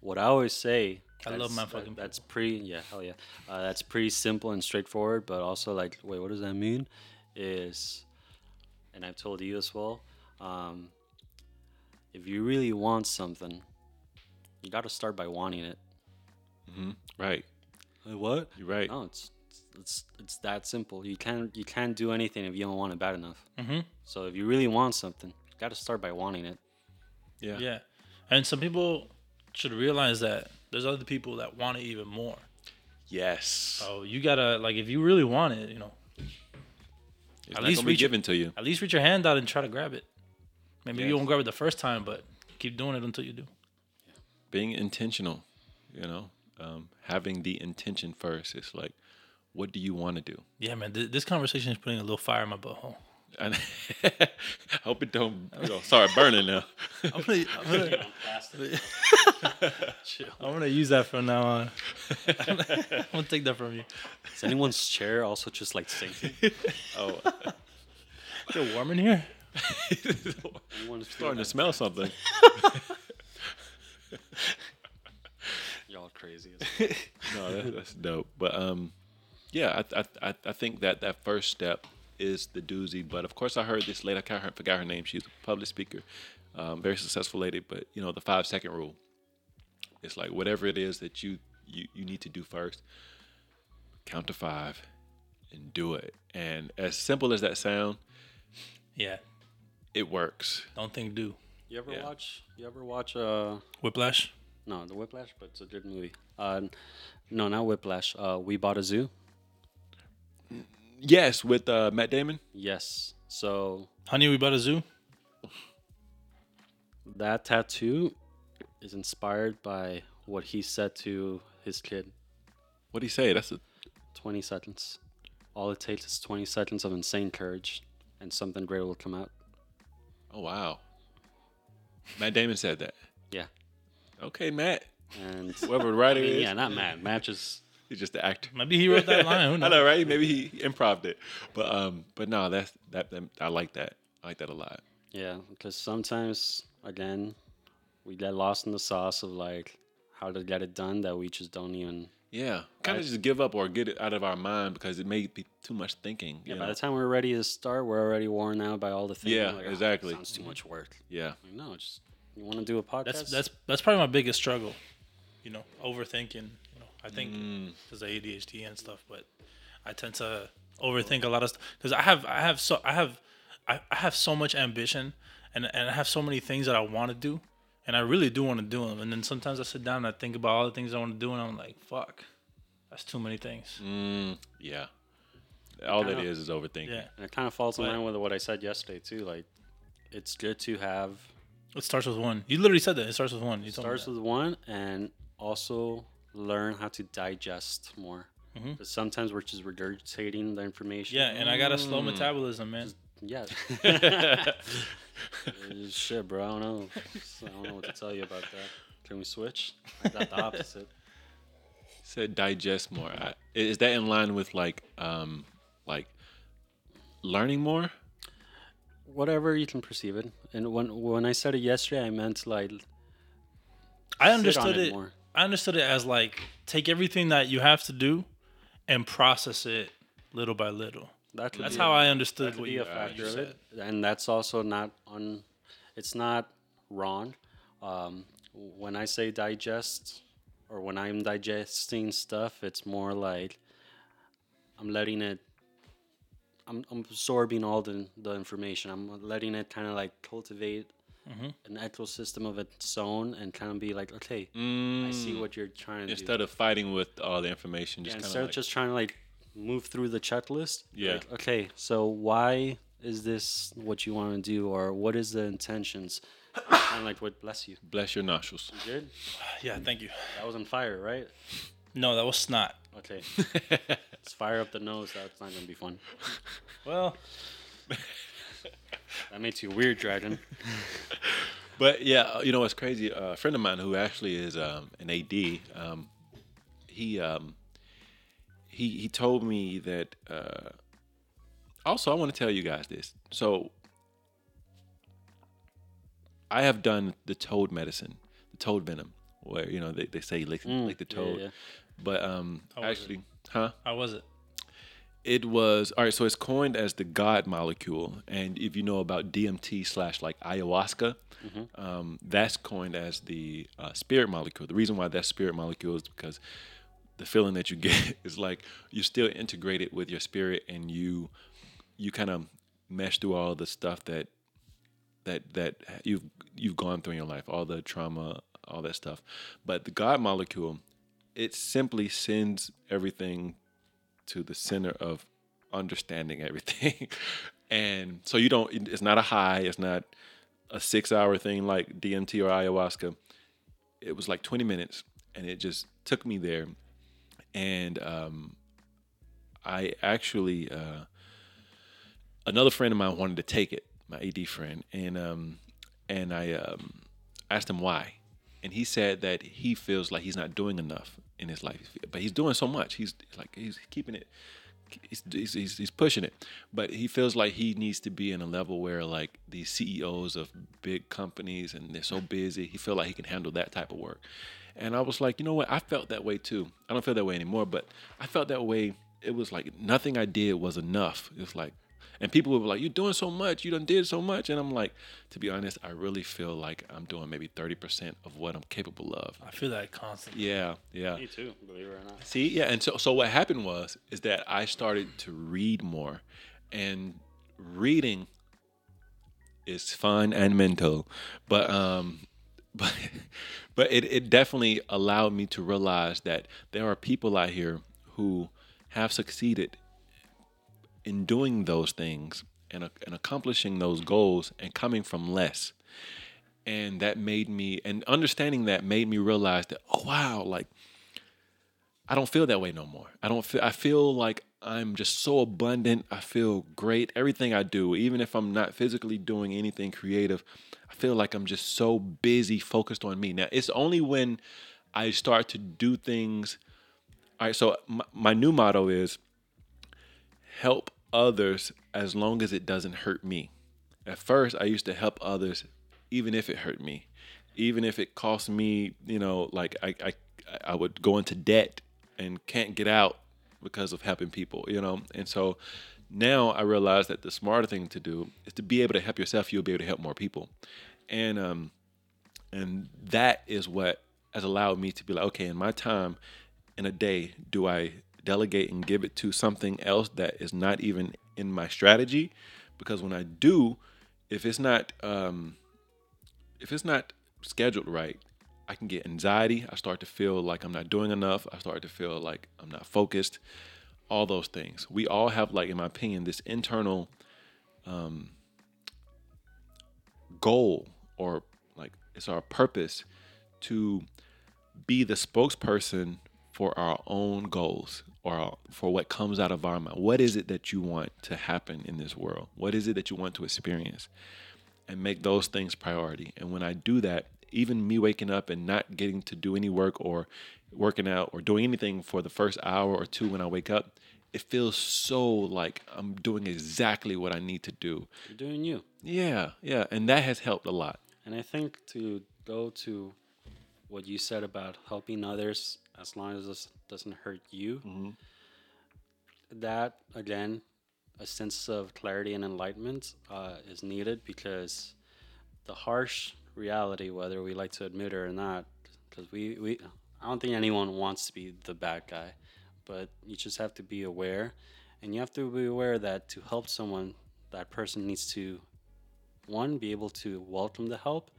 what I always say. I love that's- mind fucking that- That's pretty, yeah, hell yeah. Uh, that's pretty simple and straightforward, but also like, wait, what does that mean? Is, and I've told you as well. Um, if you really want something, you got to start by wanting it. Right. what? You're right. No, it's it's it's that simple. You can't you can't do anything if you don't want it bad enough. Mhm. So if you really want something, you got to start by wanting it. Yeah. Yeah. And some people should realize that there's other people that want it even more. Yes. So you gotta like if you really want it, you know, It's at not least gonna be reach given to you. at least reach your hand out and try to grab it. Maybe you won't grab it the first time, but keep doing it until you do. Being intentional, you know, um, having the intention first. It's like, what do you want to do? Yeah, man. Th- this conversation is putting a little fire in my butthole. I hope it don't you know, start burning now. I'm gonna, I'm gonna, I'm gonna use that from now on. I'm gonna take that from you. Is anyone's chair also just like sinking? Oh, Is it warm in here? Anyone's starting to smell something. Y'all crazy. as no, that, that's dope. But um, yeah, I, I I I think that that first step is the doozy. But of course, I heard this lady. I can't- I forgot her name. She's a public speaker, um, very successful lady. But you know, the five second rule. It's like whatever it is that you you you need to do first, count to five, and do it. And as simple as that sound, Yeah. It works. Don't think do. You ever Yeah. watch? You ever watch? Uh, Whiplash. no, the Whiplash, but it's a good movie. Uh, no, not Whiplash. Uh, we bought a zoo. Yes, with uh, Matt Damon. Yes. So Honey, we bought a zoo. that tattoo is inspired by what he said to his kid. What do you say? That's a 20 seconds. All it takes is 20 seconds of insane courage, and something great will come out. Oh wow. Matt Damon said that. Yeah. Okay, Matt. And Whoever the I writer mean, is, yeah, not Matt. Matt just he's just the actor. Maybe he wrote that line. Who I know, right? Maybe he improved it, but um, but no, that's that, that. I like that. I like that a lot. Yeah, because sometimes again, we get lost in the sauce of like how to get it done that we just don't even. Yeah, kind of just give up or get it out of our mind because it may be too much thinking. Yeah, You by know? the time we're ready to start, we're already worn out by all the things. Yeah, Like, "Oh, exactly. sounds too much work. yeah, Like, no, just you want to do a podcast. That's that's that's probably my biggest struggle. You know, overthinking. You know, I think Mm. because of ADHD and stuff, but I tend to overthink a lot of stuff because I have I have so I have I, I have so much ambition and and I have so many things that I want to do and I really do want to do them and then sometimes I sit down and I think about all the things I want to do and I'm like fuck that's too many things mm, yeah. All that is is overthinking. yeah and it kind of falls in line with what I said yesterday too. Like, it's good to have it starts with one you literally said that it starts with one you told me starts that. with one and also learn how to digest more. Mhm. 'Cause sometimes we're just regurgitating the information. yeah and I got a Mm. slow metabolism man Yeah. Shit, bro. I don't know. I don't know what to tell you about that. Can we switch? I got the opposite. Said digest more. I, is that in line with like um like learning more? Whatever you can perceive it. And when when I said it yesterday, I meant like I sit on understood it it. more. I understood it as like take everything that you have to do and process it little by little. That. That's how I understood what you, you of said. it, and that's also not on. It's not wrong. Um, when I say digest, or when I'm digesting stuff, it's more like I'm letting it. I'm, I'm absorbing all the the information. I'm letting it kind of like cultivate Mm-hmm. an ecosystem of its own, and kind of be like, okay, I see what you're trying to do. Instead of fighting with all the information, Yeah, just instead kind of of just trying to like move through the checklist. Yeah. Like, okay, so why is this what you want to do, or what is the intentions? and like, what? Bless you. bless your nostrils. You Good. Yeah, thank you. That was on fire, right? No, that was snot. Okay. Let's fire up the nose. That's not gonna be fun. Well, That makes you weird, dragon. But yeah, uh, you know what's crazy? Uh, a friend of mine who actually is um, an AD, um, he um, he he told me that. Uh, also, I want to tell you guys this. So, I have done the toad medicine, the toad venom, where you know they, they say lick, lick the toad. yeah. But um, How was it? actually, huh? how was it? It was all right. So it's coined as the God molecule, and if you know about DMT slash like ayahuasca, um, that's coined as the uh, spirit molecule. The reason why that's spirit molecule is because the feeling that you get is like you're still integrated with your spirit, and you you kind of mesh through all the stuff that that that you've you've gone through in your life, all the trauma, all that stuff. But the God molecule, it simply sends everything to the center of understanding everything. and so you don't it's not a high, it's not a 6-hour thing like DMT or ayahuasca. It was like 20 minutes and it just took me there and um I actually uh another friend of mine wanted to take it, my AD friend, and um, and I um, asked him why, and he said that he feels like he's not doing enough in his life, but he's doing so much. He's like he's keeping it. He's, he's, he's pushing it, but he feels like he needs to be in a level where like these CEOs of big companies and they're so busy. He feel like he can handle that type of work, and I was like, you know what? I felt that way too. I don't feel that way anymore, but I felt that way. It was like nothing I did was enough. It was like and people would be like, "You're doing so much. You done did so much." And I'm like, to be honest, I really feel like I'm doing maybe 30% of what I'm capable of. I feel that constantly. Yeah, yeah. Me too, believe it or not. See, yeah, and so so what happened was is that I started to read more, and reading is fun and mental, but um, but but it it definitely allowed me to realize that there are people out here who have succeeded in doing those things and, and accomplishing those goals and coming from less. And that made me, and understanding that made me realize that, oh, wow, like, I don't feel that way no more. I don't feel, I feel like I'm just so abundant. I feel great. Everything I do, even if I'm not physically doing anything creative, I feel like I'm just so busy, focused on me. Now, it's only when I start to do things. All right, so my, my new motto is help others as long as it doesn't hurt me. At first, I used to help others even if it hurt me, even if it cost me, you know, like I, I, I would go into debt and can't get out because of helping people, you know. And so now I realize that the smarter thing to do is to be able to help yourself. You'll be able to help more people, and um, and that is what has allowed me to be like, okay, in my time in a day, do I delegate and give it to something else that is not even in my strategy because when I do, if it's not um, if it's not scheduled right, I can get anxiety. I start to feel like I'm not doing enough. I start to feel like I'm not focused. All those things. We all have, like, in my opinion, this internal um, goal or like it's our purpose to be the spokesperson for our own goals or for what comes out of our mind. What is it that you want to happen in this world? What is it that you want to experience? And make those things priority. And when I do that, even me waking up and not getting to do any work or working out or doing anything for the first hour or two when I wake up, it feels so like I'm doing exactly what I need to do. You're doing you. Yeah, yeah. And that has helped a lot. And I think to go to what you said about helping others as long as this doesn't hurt you. Mm-hmm. That again, a sense of clarity and enlightenment uh, is needed because the harsh reality, whether we like to admit it or not, because we, we I don't think anyone wants to be the bad guy, but you just have to be aware, and you have to be aware that to help someone, that person needs to one be able to welcome the help,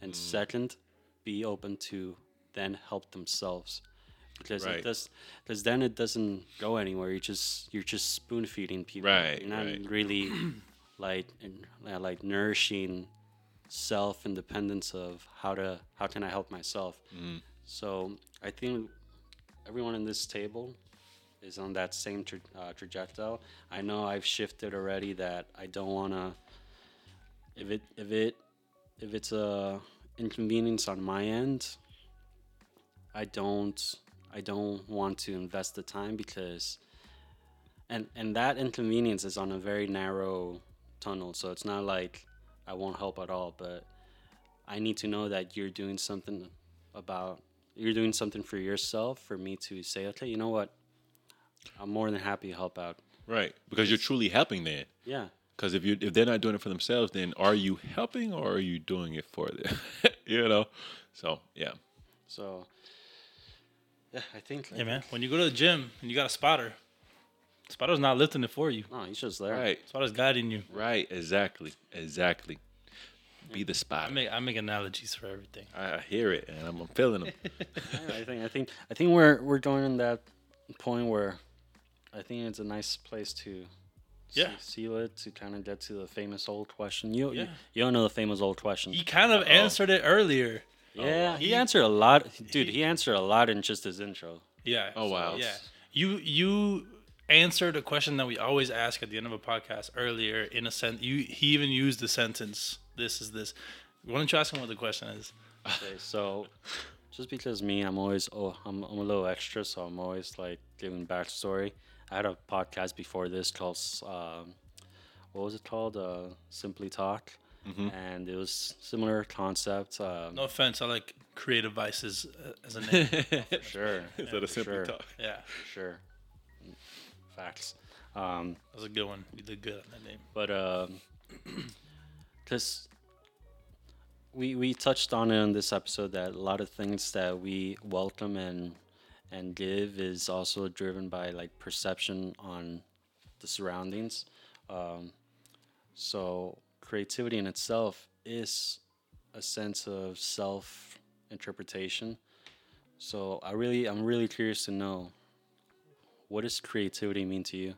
and second, be open to then help themselves because Right. it does because then it doesn't go anywhere you just you're just spoon feeding people Right, you're not right. really like uh, like nourishing self independence of how to how can i help myself Mm-hmm. so i think everyone in this table is on that same tra- uh, trajectory i know i've shifted already that i don't want to if it if it if it's a inconvenience on my end i don't i don't want to invest the time because and and that inconvenience is on a very narrow tunnel so it's not like i won't help at all but i need to know that you're doing something about you're doing something for yourself for me to say okay you know what i'm more than happy to help out Right. Because you're truly helping then. yeah Because if you if they're not doing it for themselves, then are you helping or are you doing it for them? you know. So yeah. so yeah i think Hey man, when you go to the gym and you got a spotter, spotter's not lifting it for you. no he's just there Right. Spotter's guiding you. Right. Exactly. Exactly. be the spot. I make I make analogies for everything. I, I hear it and I'm, I'm feeling them. I think I think I think we're we're going in that point where I think it's a nice place to Yeah. seal it to kind of get to the famous old question. You you, Yeah. you don't know the famous old question. He kind of answered it earlier. Yeah, he he- answered a lot, dude. he- He answered a lot in just his intro. Yeah. Oh, wow. Yeah. You you answered a question that we always ask at the end of a podcast earlier in a sent you he even used the sentence this is this. Why don't you ask him what the question is? Okay, so just because me, I'm always oh, I'm, I'm a little extra, so I'm always like giving backstory. I had a podcast before this called um, what was it called? Uh, Simply Talk, and it was similar concept. Um, No offense, I like creative vices uh, as a name. Sure, Instead of for simply sure, talk. yeah. sure, facts. Um, That was a good one. You did good on that name. but because we we touched on it in this episode that a lot of things that we welcome and and give is also driven by like perception on the surroundings. Um, so creativity in itself is a sense of self interpretation. So I really I'm really curious to know what does creativity mean to you?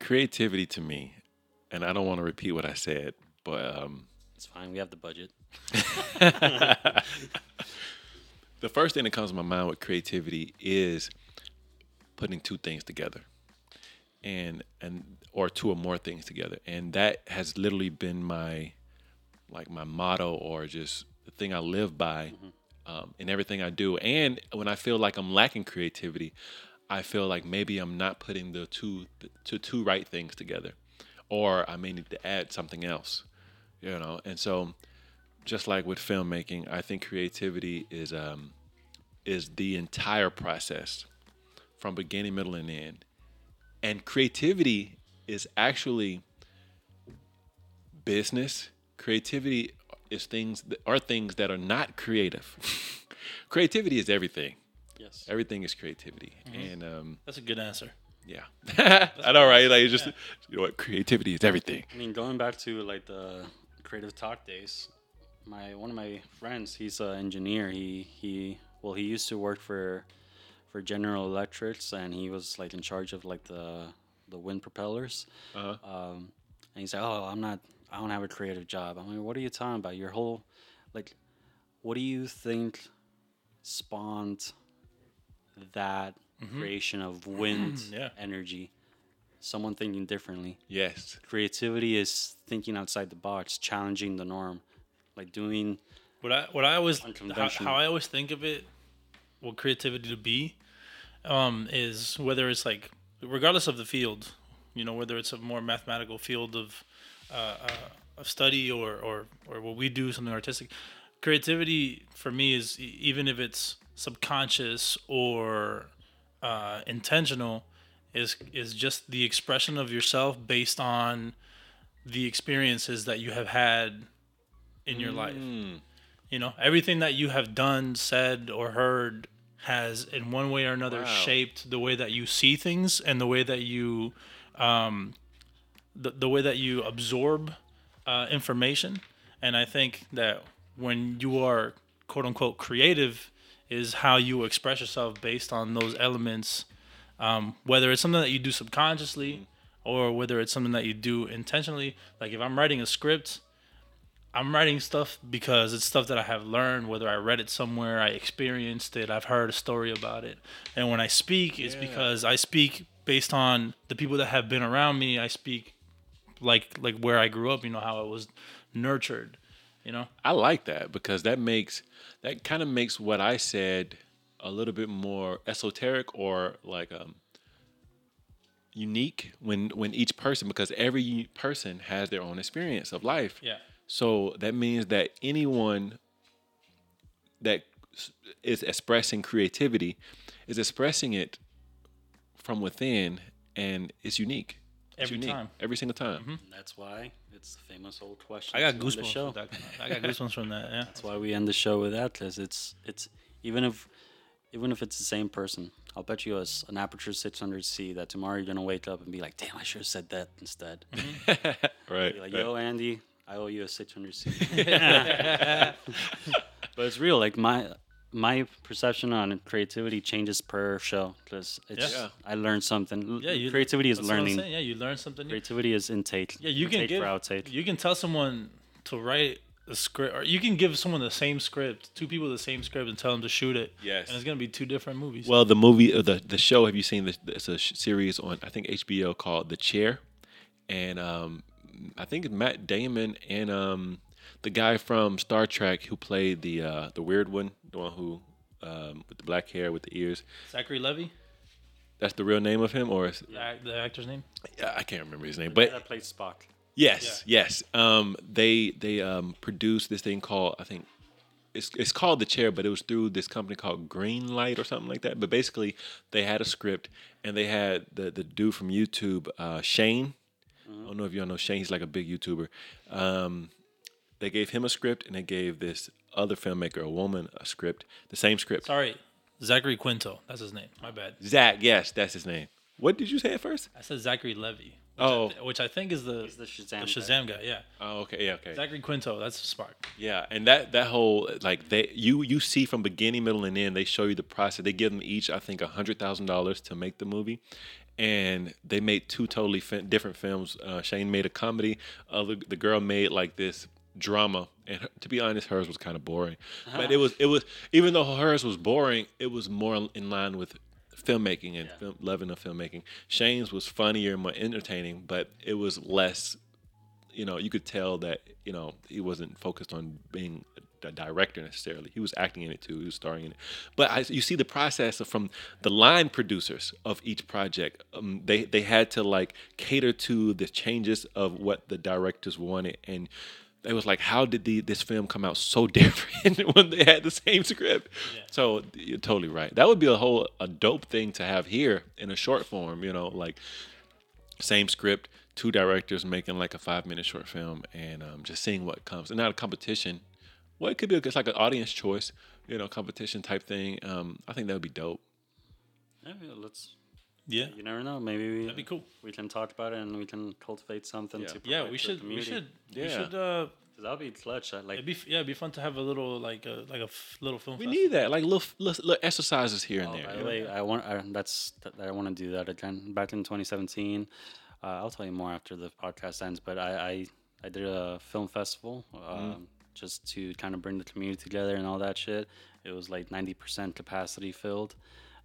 Creativity to me, and I don't want to repeat what I said, but um, It's fine. We have the budget. the first thing that comes to my mind with creativity is putting two things together and and or two or more things together. And that has literally been my like my motto or just the thing i live by um, in everything i do. And when i feel like i'm lacking creativity i feel like maybe i'm not putting the two the two, two right things together or i may need to add something else you know? And so just like with filmmaking i think creativity is um is the entire process from beginning, middle, and end. And creativity is actually business. Creativity is things that are things that are not creative. creativity is everything. Yes. Everything is creativity. And um, That's a good answer. yeah, I know, right? Like, it's just you know what? Creativity is everything. I mean, going back to like the creative talk days, my one of my friends, he's an engineer. He he well, he used to work for for General Electrics, and he was like in charge of like the the wind propellers. Uh-huh. Um, and he's like, "Oh, I'm not. I don't have a creative job." I'm like, "What are you talking about? Your whole like, what do you think spawned that creation of wind Yeah. energy?" Someone thinking differently Yes. creativity is thinking outside the box, challenging the norm, like doing. What I what I always how, how I always think of it, what creativity to be, um, is whether it's like regardless of the field, you know, whether it's a more mathematical field of uh, uh, of study or or or what we do something artistic. Creativity for me is even if it's subconscious or uh, intentional, is is just the expression of yourself based on the experiences that you have had in your life. You know, everything that you have done, said, or heard has, in one way or another, Wow. shaped the way that you see things and the way that you, um, the, the way that you absorb uh, information. And I think that when you are quote unquote creative, is how you express yourself based on those elements, um, whether it's something that you do subconsciously or whether it's something that you do intentionally. Like if I'm writing a script, I'm writing stuff because it's stuff that I have learned, whether I read it somewhere, I experienced it, I've heard a story about it. And when I speak, it's because I speak based on the people that have been around me. I speak like like where I grew up, you know, how I was nurtured, you know? I like that because that makes that kind of makes what I said a little bit more esoteric or like um unique when when each person because every person has their own experience of life. Yeah. So that means that anyone that is expressing creativity is expressing it from within and it's unique. It's Every unique time. every single time. Mm-hmm. That's why it's the famous old question. I got to end the goosebumps show. from that. I got goosebumps from that, yeah. That's why we end the show with that, because it's it's even if even if it's the same person, I'll bet you a, s- an Aputure 600C that tomorrow you're gonna wake up and be like, damn, I should have said that instead. Mm-hmm. right. Be like, right. yo, Andy, I owe you a 600C. but it's real. Like my my perception on creativity changes per show because it's Yeah. I learned something. Yeah, you, creativity is that's what I'm learning. Yeah, you learn something new. Creativity is intake. Yeah, you can give for outtake. you can tell someone to write a script, or you can give someone the same script, two people the same script, and tell them to shoot it. Yes. and it's gonna be two different movies. Well, the movie, uh, the the show. Have you seen this? It's a sh- series on I think HBO called The Chair, and um, I think Matt Damon and um, the guy from Star Trek who played the uh, the weird one, the one who um, with the black hair with the ears. Zachary Levi, That's the real name of him, or is, the, the actor's name. yeah, I can't remember his name, But but that played Spock. Yes, yes. Um, they they um, produced this thing called I think it's it's called the chair, but it was through this company called Green Light or something like that. But basically, they had a script and they had the the dude from YouTube, uh, Shane. I don't know if y'all know Shane. He's like a big YouTuber. Um, they gave him a script and they gave this other filmmaker, a woman, a script. The same script. Sorry, Zachary Quinto. That's his name. My bad. Zach. Yes, that's his name. What did you say at first? I said Zachary Levi. Which Oh. I th- which I think is the He's the Shazam. the guy. Shazam guy. Yeah, Oh, okay, yeah, okay. Zachary Quinto. That's Spock. Yeah, and that that whole like they you you see from beginning, middle, and end. They show you the process. They give them each, I think, a hundred thousand dollars to make the movie, and they made two totally different films. Uh, Shane made a comedy. Uh, the, the girl made like this drama, and her, to be honest, hers was kind of boring. But it was it was even though hers was boring, it was more in line with filmmaking and film, loving of filmmaking. Shane's was funnier, more entertaining, but it was less you know, you could tell that you know he wasn't focused on being director necessarily. He was acting in it too. He was starring in it. But I, you see the process of, from the line producers of each project. Um, they they had to like cater to the changes of what the directors wanted, and it was like, how did the this film come out so different when they had the same script? So you're totally right. That would be a whole a dope thing to have here in a short form. You know, like same script, two directors making like a five minute short film, and um, just seeing what comes. And not a competition. Well, it could be it's like an audience choice, you know, competition type thing. Um, I think that would be dope. Yeah, yeah, let's. Yeah, You never know. Maybe we, that'd be cool. we can talk about it and we can cultivate something Yeah. to. Yeah, we to the should. We community. should. We Yeah. should. Uh, 'Cause That'll be clutch. I like. it'd be yeah, it'd be fun to have a little like a like a f- little film. We festival. need that, like little little, little exercises here and Oh, there. by the way, I want. I, that's. that- I want to do that again. Back in 2017, uh, I'll tell you more after the podcast ends. But I, I, I did a film festival um, just to kind of bring the community together and all that shit. It was like 90% capacity filled,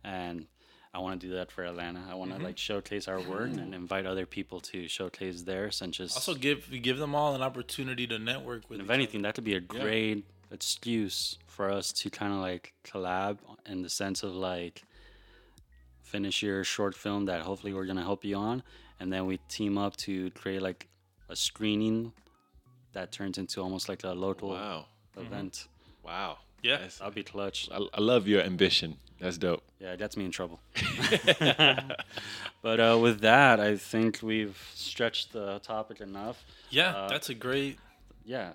and I want to do that for Atlanta. I want to mm-hmm. like showcase our work and invite other people to showcase theirs and just. Also, give give them all an opportunity to network with. if each other. anything, that could be a great excuse for us to kind of like collab in the sense of like finish your short film that hopefully we're gonna help you on, and then we team up to create like a screening that turns into almost like a local Wow, event. wow. Yeah. That's- That'd be clutch. I, I love your ambition. That's dope. Yeah, it gets me in trouble. but uh, with that, I think we've stretched the topic enough. yeah, uh, that's a great. Yeah,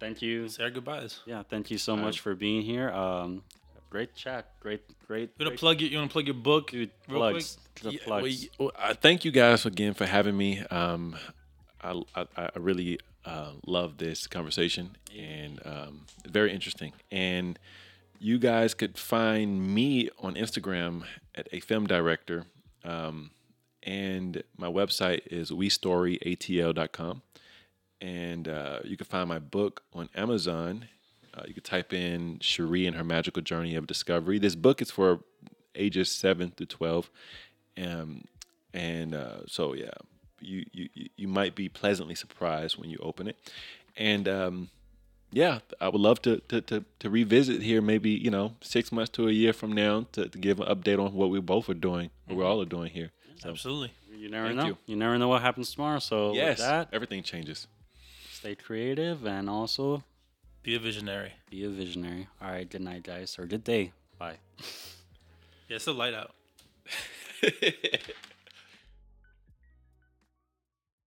thank you. Say our goodbyes. Yeah, thank you so much for being here. Um, great chat. Great, great. You wanna great- plug it? You wanna plug your book? Dude, real plugs. The Yeah, plugs. well, y- well, I thank you guys again for having me. Um, I, I, I really uh, love this conversation and um, very interesting. And you guys could find me on Instagram at a film director. Um, and my website is westoryatl.com. And uh, you can find my book on Amazon. Uh, you could type in Cherie and her magical journey of discovery. This book is for ages 7 to 12 um, and uh, so yeah, you, you you- you might be pleasantly surprised when you open it, and um, yeah, I would love to, to to to revisit here maybe you know six months to a year from now to, to give an update on what we both are doing, what we all are doing here. So Absolutely. you never know. you. You. never know what happens tomorrow. So yes, with that, everything changes. stay creative and also Be a visionary. be a visionary. All right, good night, guys, or good day. Bye. Yeah, it's the light out.